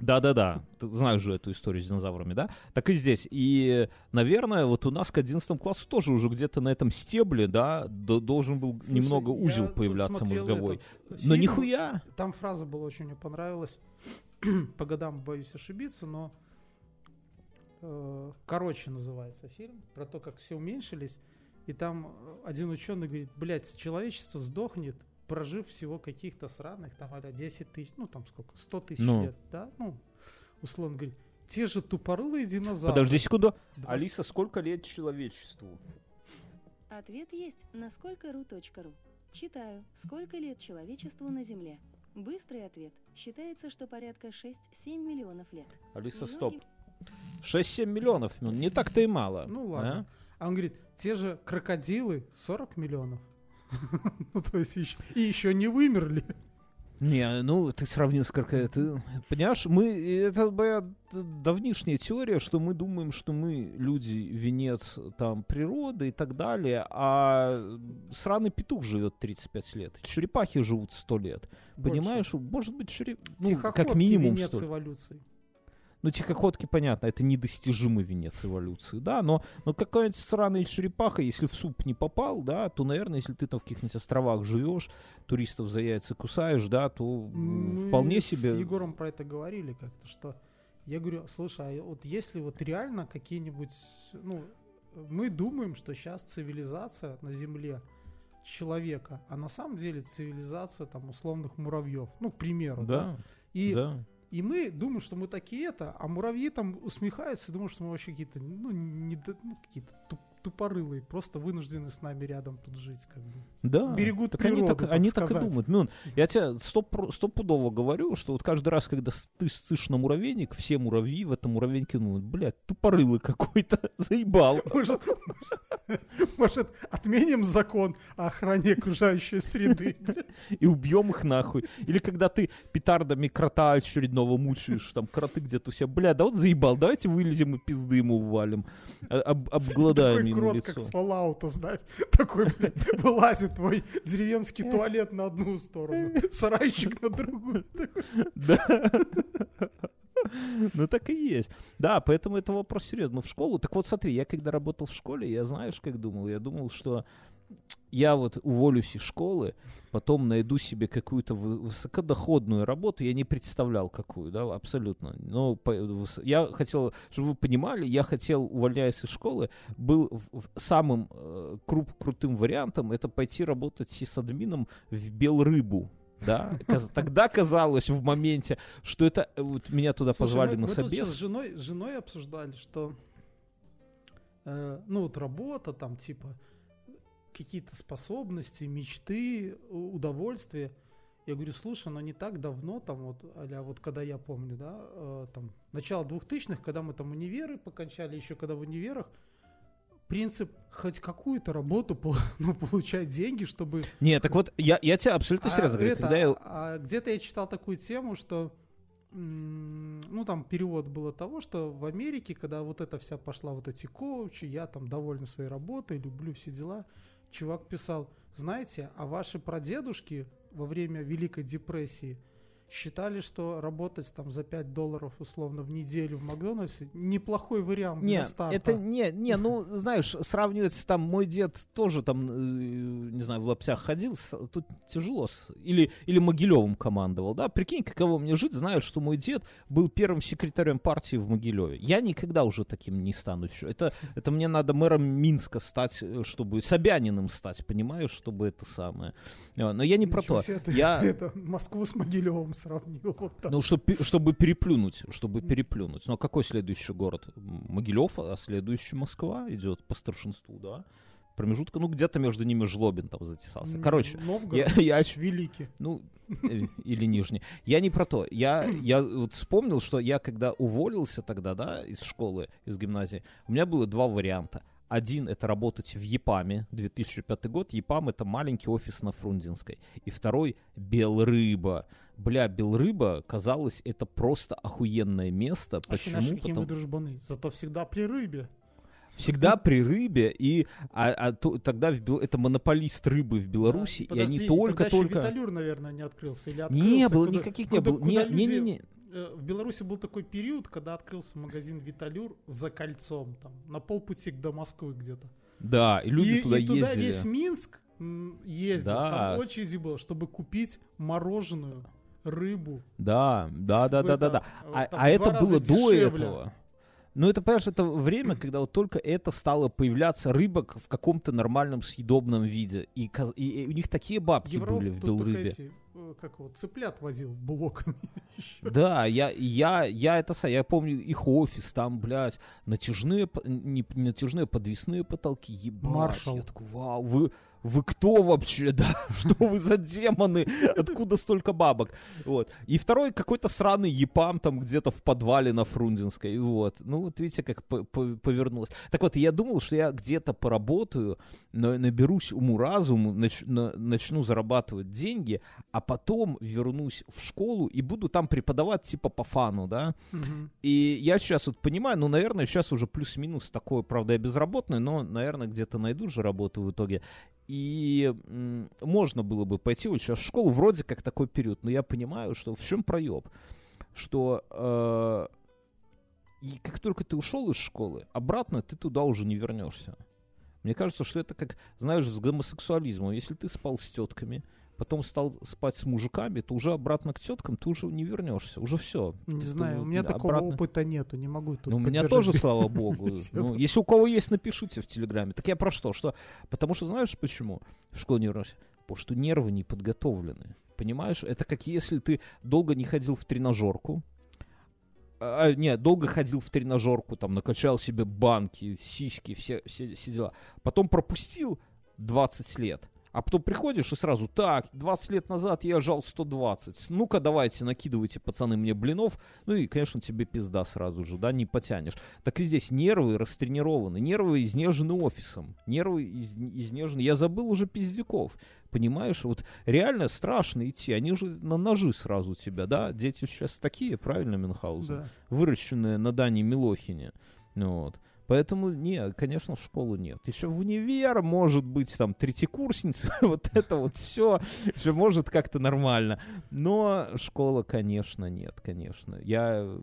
Да-да-да, ты знаешь же эту историю с динозаврами, да? Так и здесь. И, наверное, вот у нас к 11 классу тоже уже где-то на этом стебле, да, должен был
Слушай,
немного узел появляться мозговой. Но
фильм,
нихуя.
Там фраза была очень мне понравилась. [clears throat] По годам боюсь ошибиться, но э, короче называется фильм про то, как все уменьшились. И там один ученый говорит, блядь, человечество сдохнет, прожив всего каких-то сраных, там, а 10 тысяч, ну там сколько, 100 тысяч
Ну.
лет, да? Ну, условно говорит, те же тупорылые динозавры.
Подожди секунду.
Два-
Алиса, сколько лет человечеству?
Ответ есть на сколько.ру.ру. Читаю. Сколько лет человечеству на Земле? Быстрый ответ. Считается, что порядка 6-7 миллионов лет.
Алиса,
Многие-
стоп. 6-7 миллионов, ну не так-то и мало.
Ну ладно. А он говорит, те же крокодилы 40 миллионов. [laughs] Ну, то есть еще, и еще не вымерли.
Не, ну ты сравнил с крокодилом. Ты понимаешь, мы это моя давнишняя теория, что мы думаем, что мы люди венец там природы и так далее, а сраный петух живет 35 лет, черепахи живут 100 лет.
Больше.
Понимаешь, может быть череп... ну, как минимум
венец
что ли.
эволюции.
Ну, тихоходки, понятно, это недостижимый венец эволюции, да, но, но какая-нибудь сраная черепаха, если в суп не попал, да, то, наверное, если ты там в каких-нибудь островах живешь, туристов за яйца кусаешь, да, то
Мы
вполне
с
себе...
Егором про это говорили как-то, что я говорю, слушай, а вот если вот реально какие-нибудь, ну, мы думаем, что сейчас цивилизация на Земле человека, а на самом деле цивилизация там условных муравьев, ну, к примеру, да,
Да,
и
да.
И мы думаем, что мы такие это, а муравьи там усмехаются думают, что мы вообще какие-то, ну, не, ну, какие-то туп- тупорылые, просто вынуждены с нами рядом тут жить, как бы.
Да.
Берегут
так они
природу,
так,
так
они так и думают. Мюн, я тебе стоп, стопудово говорю, что вот каждый раз, когда ты ссышь на муравейник, все муравьи в этом муравейнике думают, блядь, тупорылый какой-то, [laughs] заебал.
Может, может, отменим закон о охране окружающей среды?
и убьем их нахуй. Или когда ты петардами крота очередного мучаешь, там кроты где-то у себя, бля, да вот заебал, давайте вылезем и пизды ему ввалим. А- об- обгладаем ему
крот,
лицо.
как с Fallout, знаешь. [laughs] Такой, блядь, вылазит твой деревенский туалет на одну сторону, сарайчик на другую. [laughs]
Да. Ну так и есть. Да, поэтому это вопрос серьезный. Ну в школу, так вот смотри, я когда работал в школе, я знаешь, как думал? Я думал, что я вот уволюсь из школы, потом найду себе какую-то вы- высокодоходную работу, я не представлял какую, да, абсолютно. Но по- я хотел, чтобы вы понимали, я хотел, увольняясь из школы, был в- в- самым э, круп- крутым вариантом это пойти работать сисадмином в Белрыбу. Да, тогда казалось в моменте, что это э, вот меня туда
Слушай,
позвали
мы,
на
мы тут сейчас
собес.
с женой, с женой обсуждали, что э, ну вот работа там типа какие-то способности, мечты, у- удовольствия. Я говорю, слушай, но не так давно, там вот, а вот когда я помню, да, э, там, начало двухтысячных, когда мы там универы покончали, еще когда в универах, принцип хоть какую-то работу [laughs] ну, получать деньги, чтобы
Не, так вот, я, я тебе абсолютно
а,
серьезно говорю,
это,
когда я...
а где-то я читал такую тему, что ну там перевод было того, что в Америке, когда вот эта вся пошла, вот эти коучи, я там доволен своей работой, люблю все дела, чувак писал, знаете, а ваши прадедушки во время Великой депрессии считали, что работать там за 5 долларов условно в неделю в Макдональдсе неплохой вариант
Не,
для старта.
это не, не, ну, знаешь, сравнивать там мой дед тоже там, э, не знаю, в лаптях ходил, тут тяжело. Или, или Могилевым командовал, да? Прикинь, каково мне жить, зная, что мой дед был первым секретарем партии в Могилеве. Я никогда уже таким не стану. еще. Это, это мне надо мэром Минска стать, э, чтобы Собяниным стать, понимаешь, чтобы это самое. Э, Но я не про
Ничего
то.
себе ты
Я, [laughs]
это, Москву с Могилевым сравнил. Вот так.
ну, чтоб пе- чтобы переплюнуть, чтобы переплюнуть. Но какой следующий город? Могилев, а следующий Москва идет по старшинству, да? Промежутка, ну, где-то между ними Жлобин там затесался. Короче,
Новгород,
я, я,
великий.
ну, э, или Нижний. Я не про то. Я, я вот вспомнил, что я когда уволился тогда, да, из школы, из гимназии, у меня было два варианта. Один — это работать в ЕПАМе, 2005 год. ЕПАМ — это маленький офис на Фрунзенской. И второй — Белрыба. Бля, Белрыба, казалось, это просто охуенное место.
Вообще
Почему?
наши
Потому-
дружбаны. Зато всегда при рыбе.
Всегда при рыбе, и а, а то- тогда в Бел- это монополист рыбы в Беларуси,
Да,
и они
подожди, тогда. Виталюр, наверное, не открылся. Или
Не
открылся,
было,
куда-
никаких не
куда-
было.
куда
Не,
люди-
не, не, не.
э, В Беларуси был такой период, когда открылся магазин Виталюр за кольцом, там, на полпути до Москвы где-то.
Да, и люди
и,
туда
и туда
ездили.
весь Минск ездил.
Да.
Там очереди было, чтобы купить мороженую, рыбу.
Да, да, да, да, да, да.
э,
А, а это было до
дешевле.
этого. Ну, это, понимаешь, это время, когда вот только это стало появляться рыбок в каком-то нормальном съедобном виде. И, и- и у них такие бабки
Европа
были в Белрыбе.
эти, э, как его, цыплят возил блоками. [laughs]
Да, я, я, я это я помню их офис, там, блядь, натяжные, не натяжные, подвесные потолки, ебать.
Маршал.
Я такой, вау, вы, вы кто вообще, [laughs] да? Что вы за демоны? Откуда столько бабок? Вот. И второй какой-то сраный епам там где-то в подвале на Фрунзенской, вот. Ну, вот видите, как по- по- повернулось. Так вот, я думал, что я где-то поработаю, на- наберусь уму-разуму, нач- на- начну зарабатывать деньги, а потом вернусь в школу и буду там преподавать типа по фану, да. И я сейчас вот понимаю, ну, наверное, сейчас уже плюс-минус такое, правда, я безработный, но, наверное, где-то найду же работу в итоге. И можно было бы пойти вот сейчас в школу, вроде как такой период, но я понимаю, что в чем проеб? Что э, и как только ты ушел из школы, обратно ты туда уже не вернешься. Мне кажется, что это как, знаешь, с гомосексуализмом. Если ты спал с тетками, потом стал спать с мужиками, то уже обратно к теткам ты уже не вернешься. Уже все.
Не знаю, у меня такого опыта нету, не могу тут
Ну, у меня тоже, слава богу. [laughs] Ну, если у кого есть, напишите в Телеграме. Так я про что? что? Потому что знаешь почему в школу не вернулся? Потому что нервы не подготовлены. Понимаешь? Это как если ты долго не ходил в тренажерку, а, не, долго ходил в тренажерку, там, накачал себе банки, сиськи, все, все, все дела. Потом пропустил 20 лет. А потом приходишь и сразу, так, 20 лет назад я жал 120. Ну-ка, давайте, накидывайте, пацаны, мне блинов. Ну и, конечно, тебе пизда сразу же, да, не потянешь. Так и здесь нервы растренированы, нервы изнежены офисом, нервы из, изнежены. Я забыл уже пиздюков, понимаешь? Вот реально страшно идти, они же на ножи сразу тебя, да? Дети сейчас такие, правильно, Мюнхгаузен?
Да.
Выращенные на Дане Милохине. Вот. Поэтому, не, конечно, в школу нет. Еще в универ, может быть, там, третьекурсницы, [laughs] вот это вот все, еще может как-то нормально. Но школа, конечно, нет, конечно. Я...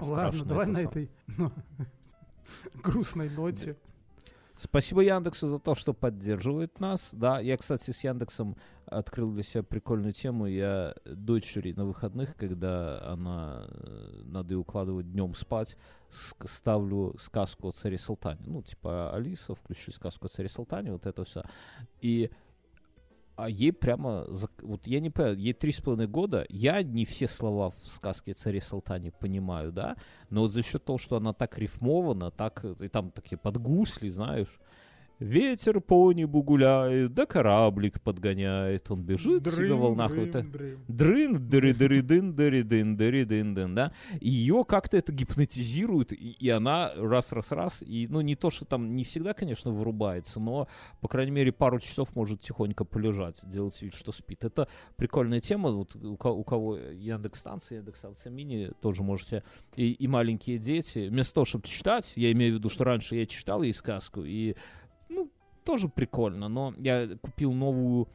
Ладно, давай на этой ну, [laughs] грустной ноте.
Спасибо Яндексу за то, что поддерживает нас. Да, я, кстати, с Яндексом открыл для себя прикольную тему. Я дочери на выходных, когда она э, надо ее укладывать днем спать, ск- ставлю сказку о царе Салтане. Ну, типа, Алиса, включи сказку о царе Салтане, вот это все. И а ей прямо, вот я не понимаю, ей три с половиной года, я не все слова в сказке царе Салтане понимаю, да, но вот за счет того, что она так рифмована, так, и там такие подгусли, знаешь, Ветер по небу гуляет, да кораблик подгоняет, он бежит себе в волнах. вот это- Дрын, дыры, дыры, дын, дыры, дын, дыры, дын, дын, да. Ее как-то это гипнотизирует, и, и она раз, раз, раз, и, ну, не то, что там не всегда, конечно, вырубается, но, по крайней мере, пару часов может тихонько полежать, делать вид, что спит. Это прикольная тема, вот у, ко- у кого Яндекс станция, Яндекс станция мини, тоже можете, и, и маленькие дети, вместо того, чтобы читать, я имею в виду, что раньше я читал ей сказку, и, тоже прикольно, но я купил новую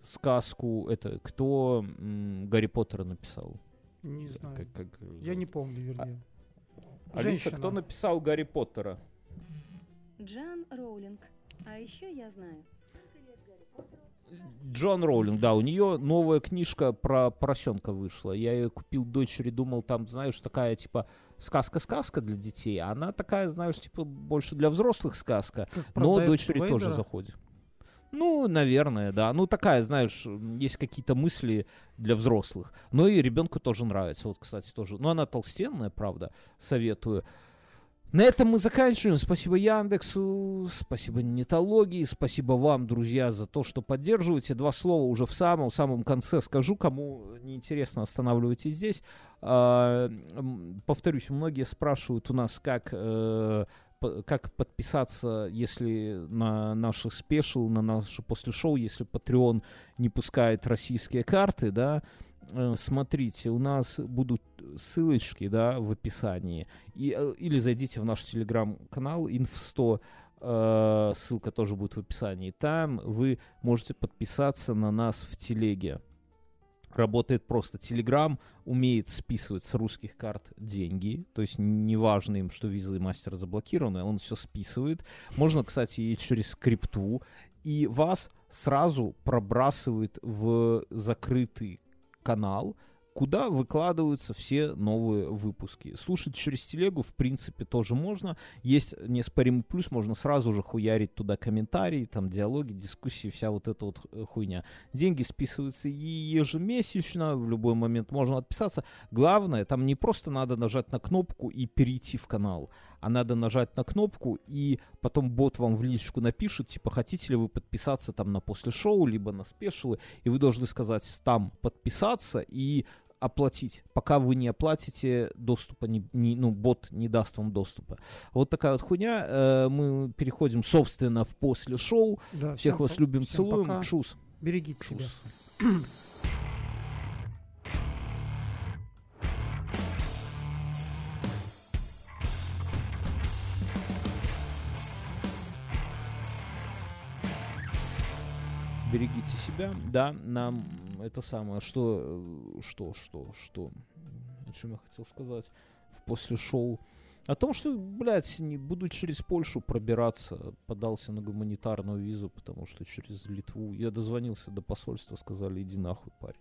сказку, это, кто м, Гарри Поттера написал?
Не знаю.
Как- как
Я не помню, вернее.
Алиса,
Женщина.
кто написал Гарри Поттера?
Джан Роулинг. А еще я знаю. Сколько лет Гарри Поттеру?
Джон Роулинг, да, у нее новая книжка про поросенка вышла. Я ее купил дочери, думал, там, знаешь, такая, типа, сказка-сказка для детей, а она такая, знаешь, типа, больше для взрослых сказка.
Как
Но дочери тоже
Вейдера.
заходит. Ну, наверное, да. Ну, такая, знаешь, есть какие-то мысли для взрослых. Но и ребенку тоже нравится. Вот, кстати, тоже. Ну, она толстенная, правда, советую. На этом мы заканчиваем. Спасибо Яндексу, спасибо Нетологии, спасибо вам, друзья, за то, что поддерживаете. Два слова уже в самом самом конце скажу, кому неинтересно, останавливайтесь здесь. А, повторюсь, многие спрашивают у нас, как э, как подписаться, если на наши спешл, на наши после шоу, если Patreon не пускает российские карты, да, смотрите, у нас будут ссылочки, да, в описании, и, э, или зайдите в наш телеграм-канал inf100, э, ссылка тоже будет в описании, там вы можете подписаться на нас в телеге. Работает просто. Телеграм умеет списывать с русских карт деньги. То есть неважно им, что виза и мастер заблокированы, он все списывает. Можно, кстати, и через крипту. И вас сразу пробрасывает в закрытый канал, куда выкладываются все новые выпуски. Слушать через телегу, в принципе, тоже можно. Есть неоспоримый плюс, можно сразу же хуярить туда комментарии, там диалоги, дискуссии, вся вот эта вот хуйня. Деньги списываются ежемесячно, в любой момент можно отписаться. Главное, там не просто надо нажать на кнопку и перейти в канал, а надо нажать на кнопку, и потом бот вам в личку напишет, типа, хотите ли вы подписаться там на после шоу, либо на спешилы, и вы должны сказать там подписаться и оплатить. Пока вы не оплатите, доступа не, не- ну, бот не даст вам доступа. Вот такая вот хуйня. Э, мы переходим, собственно, в после шоу.
Да,
Всех вас
по-
любим, целуем.
пока.
Чус.
Берегите себя. [clears throat]
Берегите себя, да, нам это самое, что, э, что, что, что, о чем я хотел сказать в после шоу, о том, что, блядь, не буду через Польшу пробираться, подался на гуманитарную визу, потому что через Литву, я дозвонился до посольства, сказали, иди нахуй, парень.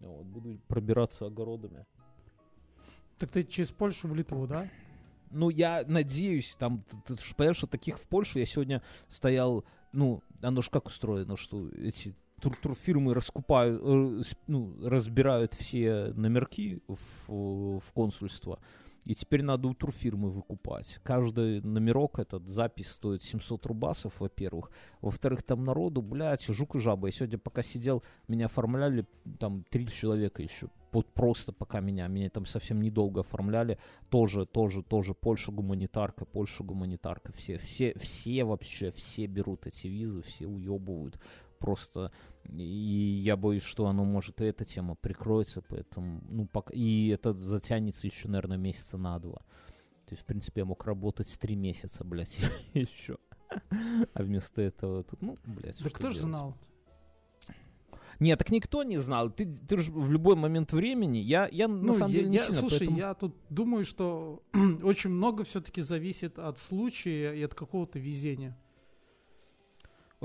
Вот, буду пробираться огородами.
Так ты через Польшу в Литву, да?
Ну, я надеюсь, там, ты, ты ж понимаешь, что таких в Польшу я сегодня стоял, ну, оно ж как устроено, что эти тур турфирмы раскупают, э, ну, разбирают все номерки в, в консульство, и теперь надо у турфирмы выкупать. Каждый номерок, этот запись стоит 700 рубасов, во-первых. Во-вторых, там народу, блядь, жук и жаба. Я сегодня пока сидел, меня оформляли там три человека еще. Вот просто пока меня, меня там совсем недолго оформляли. Тоже, тоже, тоже Польша гуманитарка, Польша гуманитарка. Все, все, все вообще, все берут эти визы, все уебывают. Просто, и я боюсь, что оно может и эта тема прикроется, поэтому, ну, пока, и это затянется еще, наверное, месяца на два. То есть, в принципе, я мог работать три месяца, блядь, [laughs] еще. А вместо этого тут, ну, блядь,
Да кто
делать?
знал?
Нет, так никто не знал. Ты, ты же в любой момент времени, я, я на
Ну,
самом
я,
деле не
я-
сильно,
слушай,
поэтому-
я тут думаю, что [clears throat] очень много все-таки зависит от случая и от какого-то везения.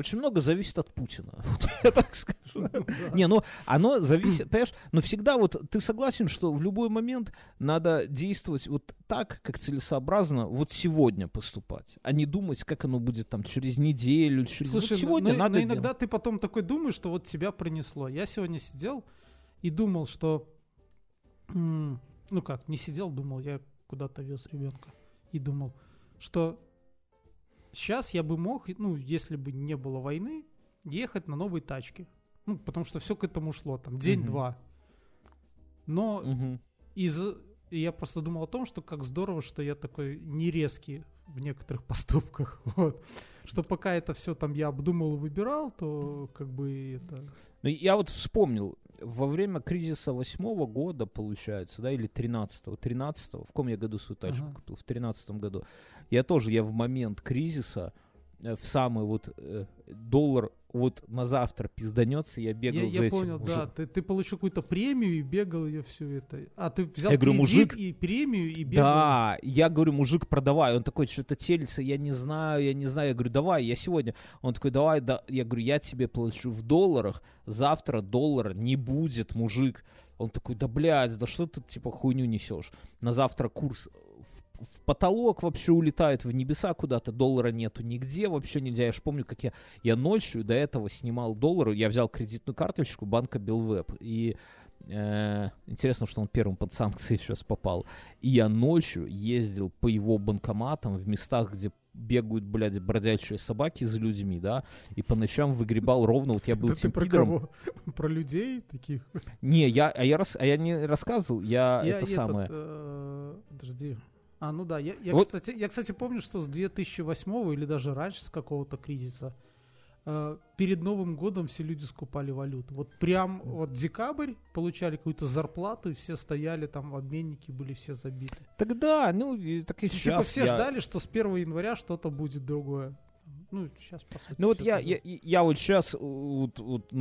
Очень много зависит от Путина. [laughs] Вот я так скажу. Не, ну оно зависит, понимаешь, но всегда вот ты согласен, что в любой момент надо действовать вот так, как целесообразно вот сегодня поступать, а не думать, как оно будет там через неделю, через... вот
Слушай, ну-
сегодня
но,
надо
но иногда
делать.
ты потом такой думаешь, что вот тебя пронесло. Я сегодня сидел и думал, что... Ну как, не сидел, думал, я куда-то вез ребенка. И думал, что сейчас я бы мог, ну, если бы не было войны, ехать на новой тачке. Ну, потому что все к этому шло, там, день-два. Но
Мгм.
из... я просто думал о том, что как здорово, что я такой не резкий в некоторых [laughs] поступках. Вот. Что пока это все там я обдумал и выбирал, то как бы это...
Ну, я вот вспомнил, во время кризиса восьмого года, получается, да, или тринадцатого, тринадцатого, в ком я году свою тачку
Ага.
купил, в тринадцатом году, я тоже, я в момент кризиса, э, в самый вот э, доллар вот на завтра пизданется, я бегал
Я,
за
я
этим
понял, да.
мужиком.
Ты, ты получил какую-то премию и бегал ее все это. А ты взял
Я говорю, мужик-
и премию и бегал.
Да, я говорю, мужик, продавай. Он такой, что-то телится, я не знаю, я не знаю. Я говорю, давай, я сегодня. Он такой, давай, да. Я говорю, я тебе плачу в долларах, завтра доллара не будет, мужик. Он такой, да, блядь, да что ты, типа, хуйню несешь? На завтра курс в, в потолок вообще улетает, в небеса куда-то, доллара нету нигде, вообще нельзя. Я ж помню, как я, я ночью до этого снимал доллары, я взял кредитную карточку банка Белвеб, и э, интересно, что он первым под санкции [laughs] сейчас попал. И я ночью ездил по его банкоматам в местах, где бегают, блядь, бродячие собаки за людьми, да, и по ночам выгребал ровно, вот я был
Да ты
тем
про
пидором.
кого? [laughs] Про людей таких?
Не, я, а я, рас, а я не рассказывал, я,
Я
это
этот,
самое.
э, подожди. А, ну да, я, я,
Вот-
кстати, я, кстати, помню, что с 2008 или даже раньше, с какого-то кризиса, э, перед Новым годом все люди скупали валюту. Вот прям вот декабрь получали какую-то зарплату, и все стояли там, обменники были все забиты.
Тогда, ну, так и
типа
сейчас.
все
я-
ждали, что с 1 января что-то будет другое. Ну, сейчас, по сути,
Ну вот я, я, я вот сейчас, вот, вот,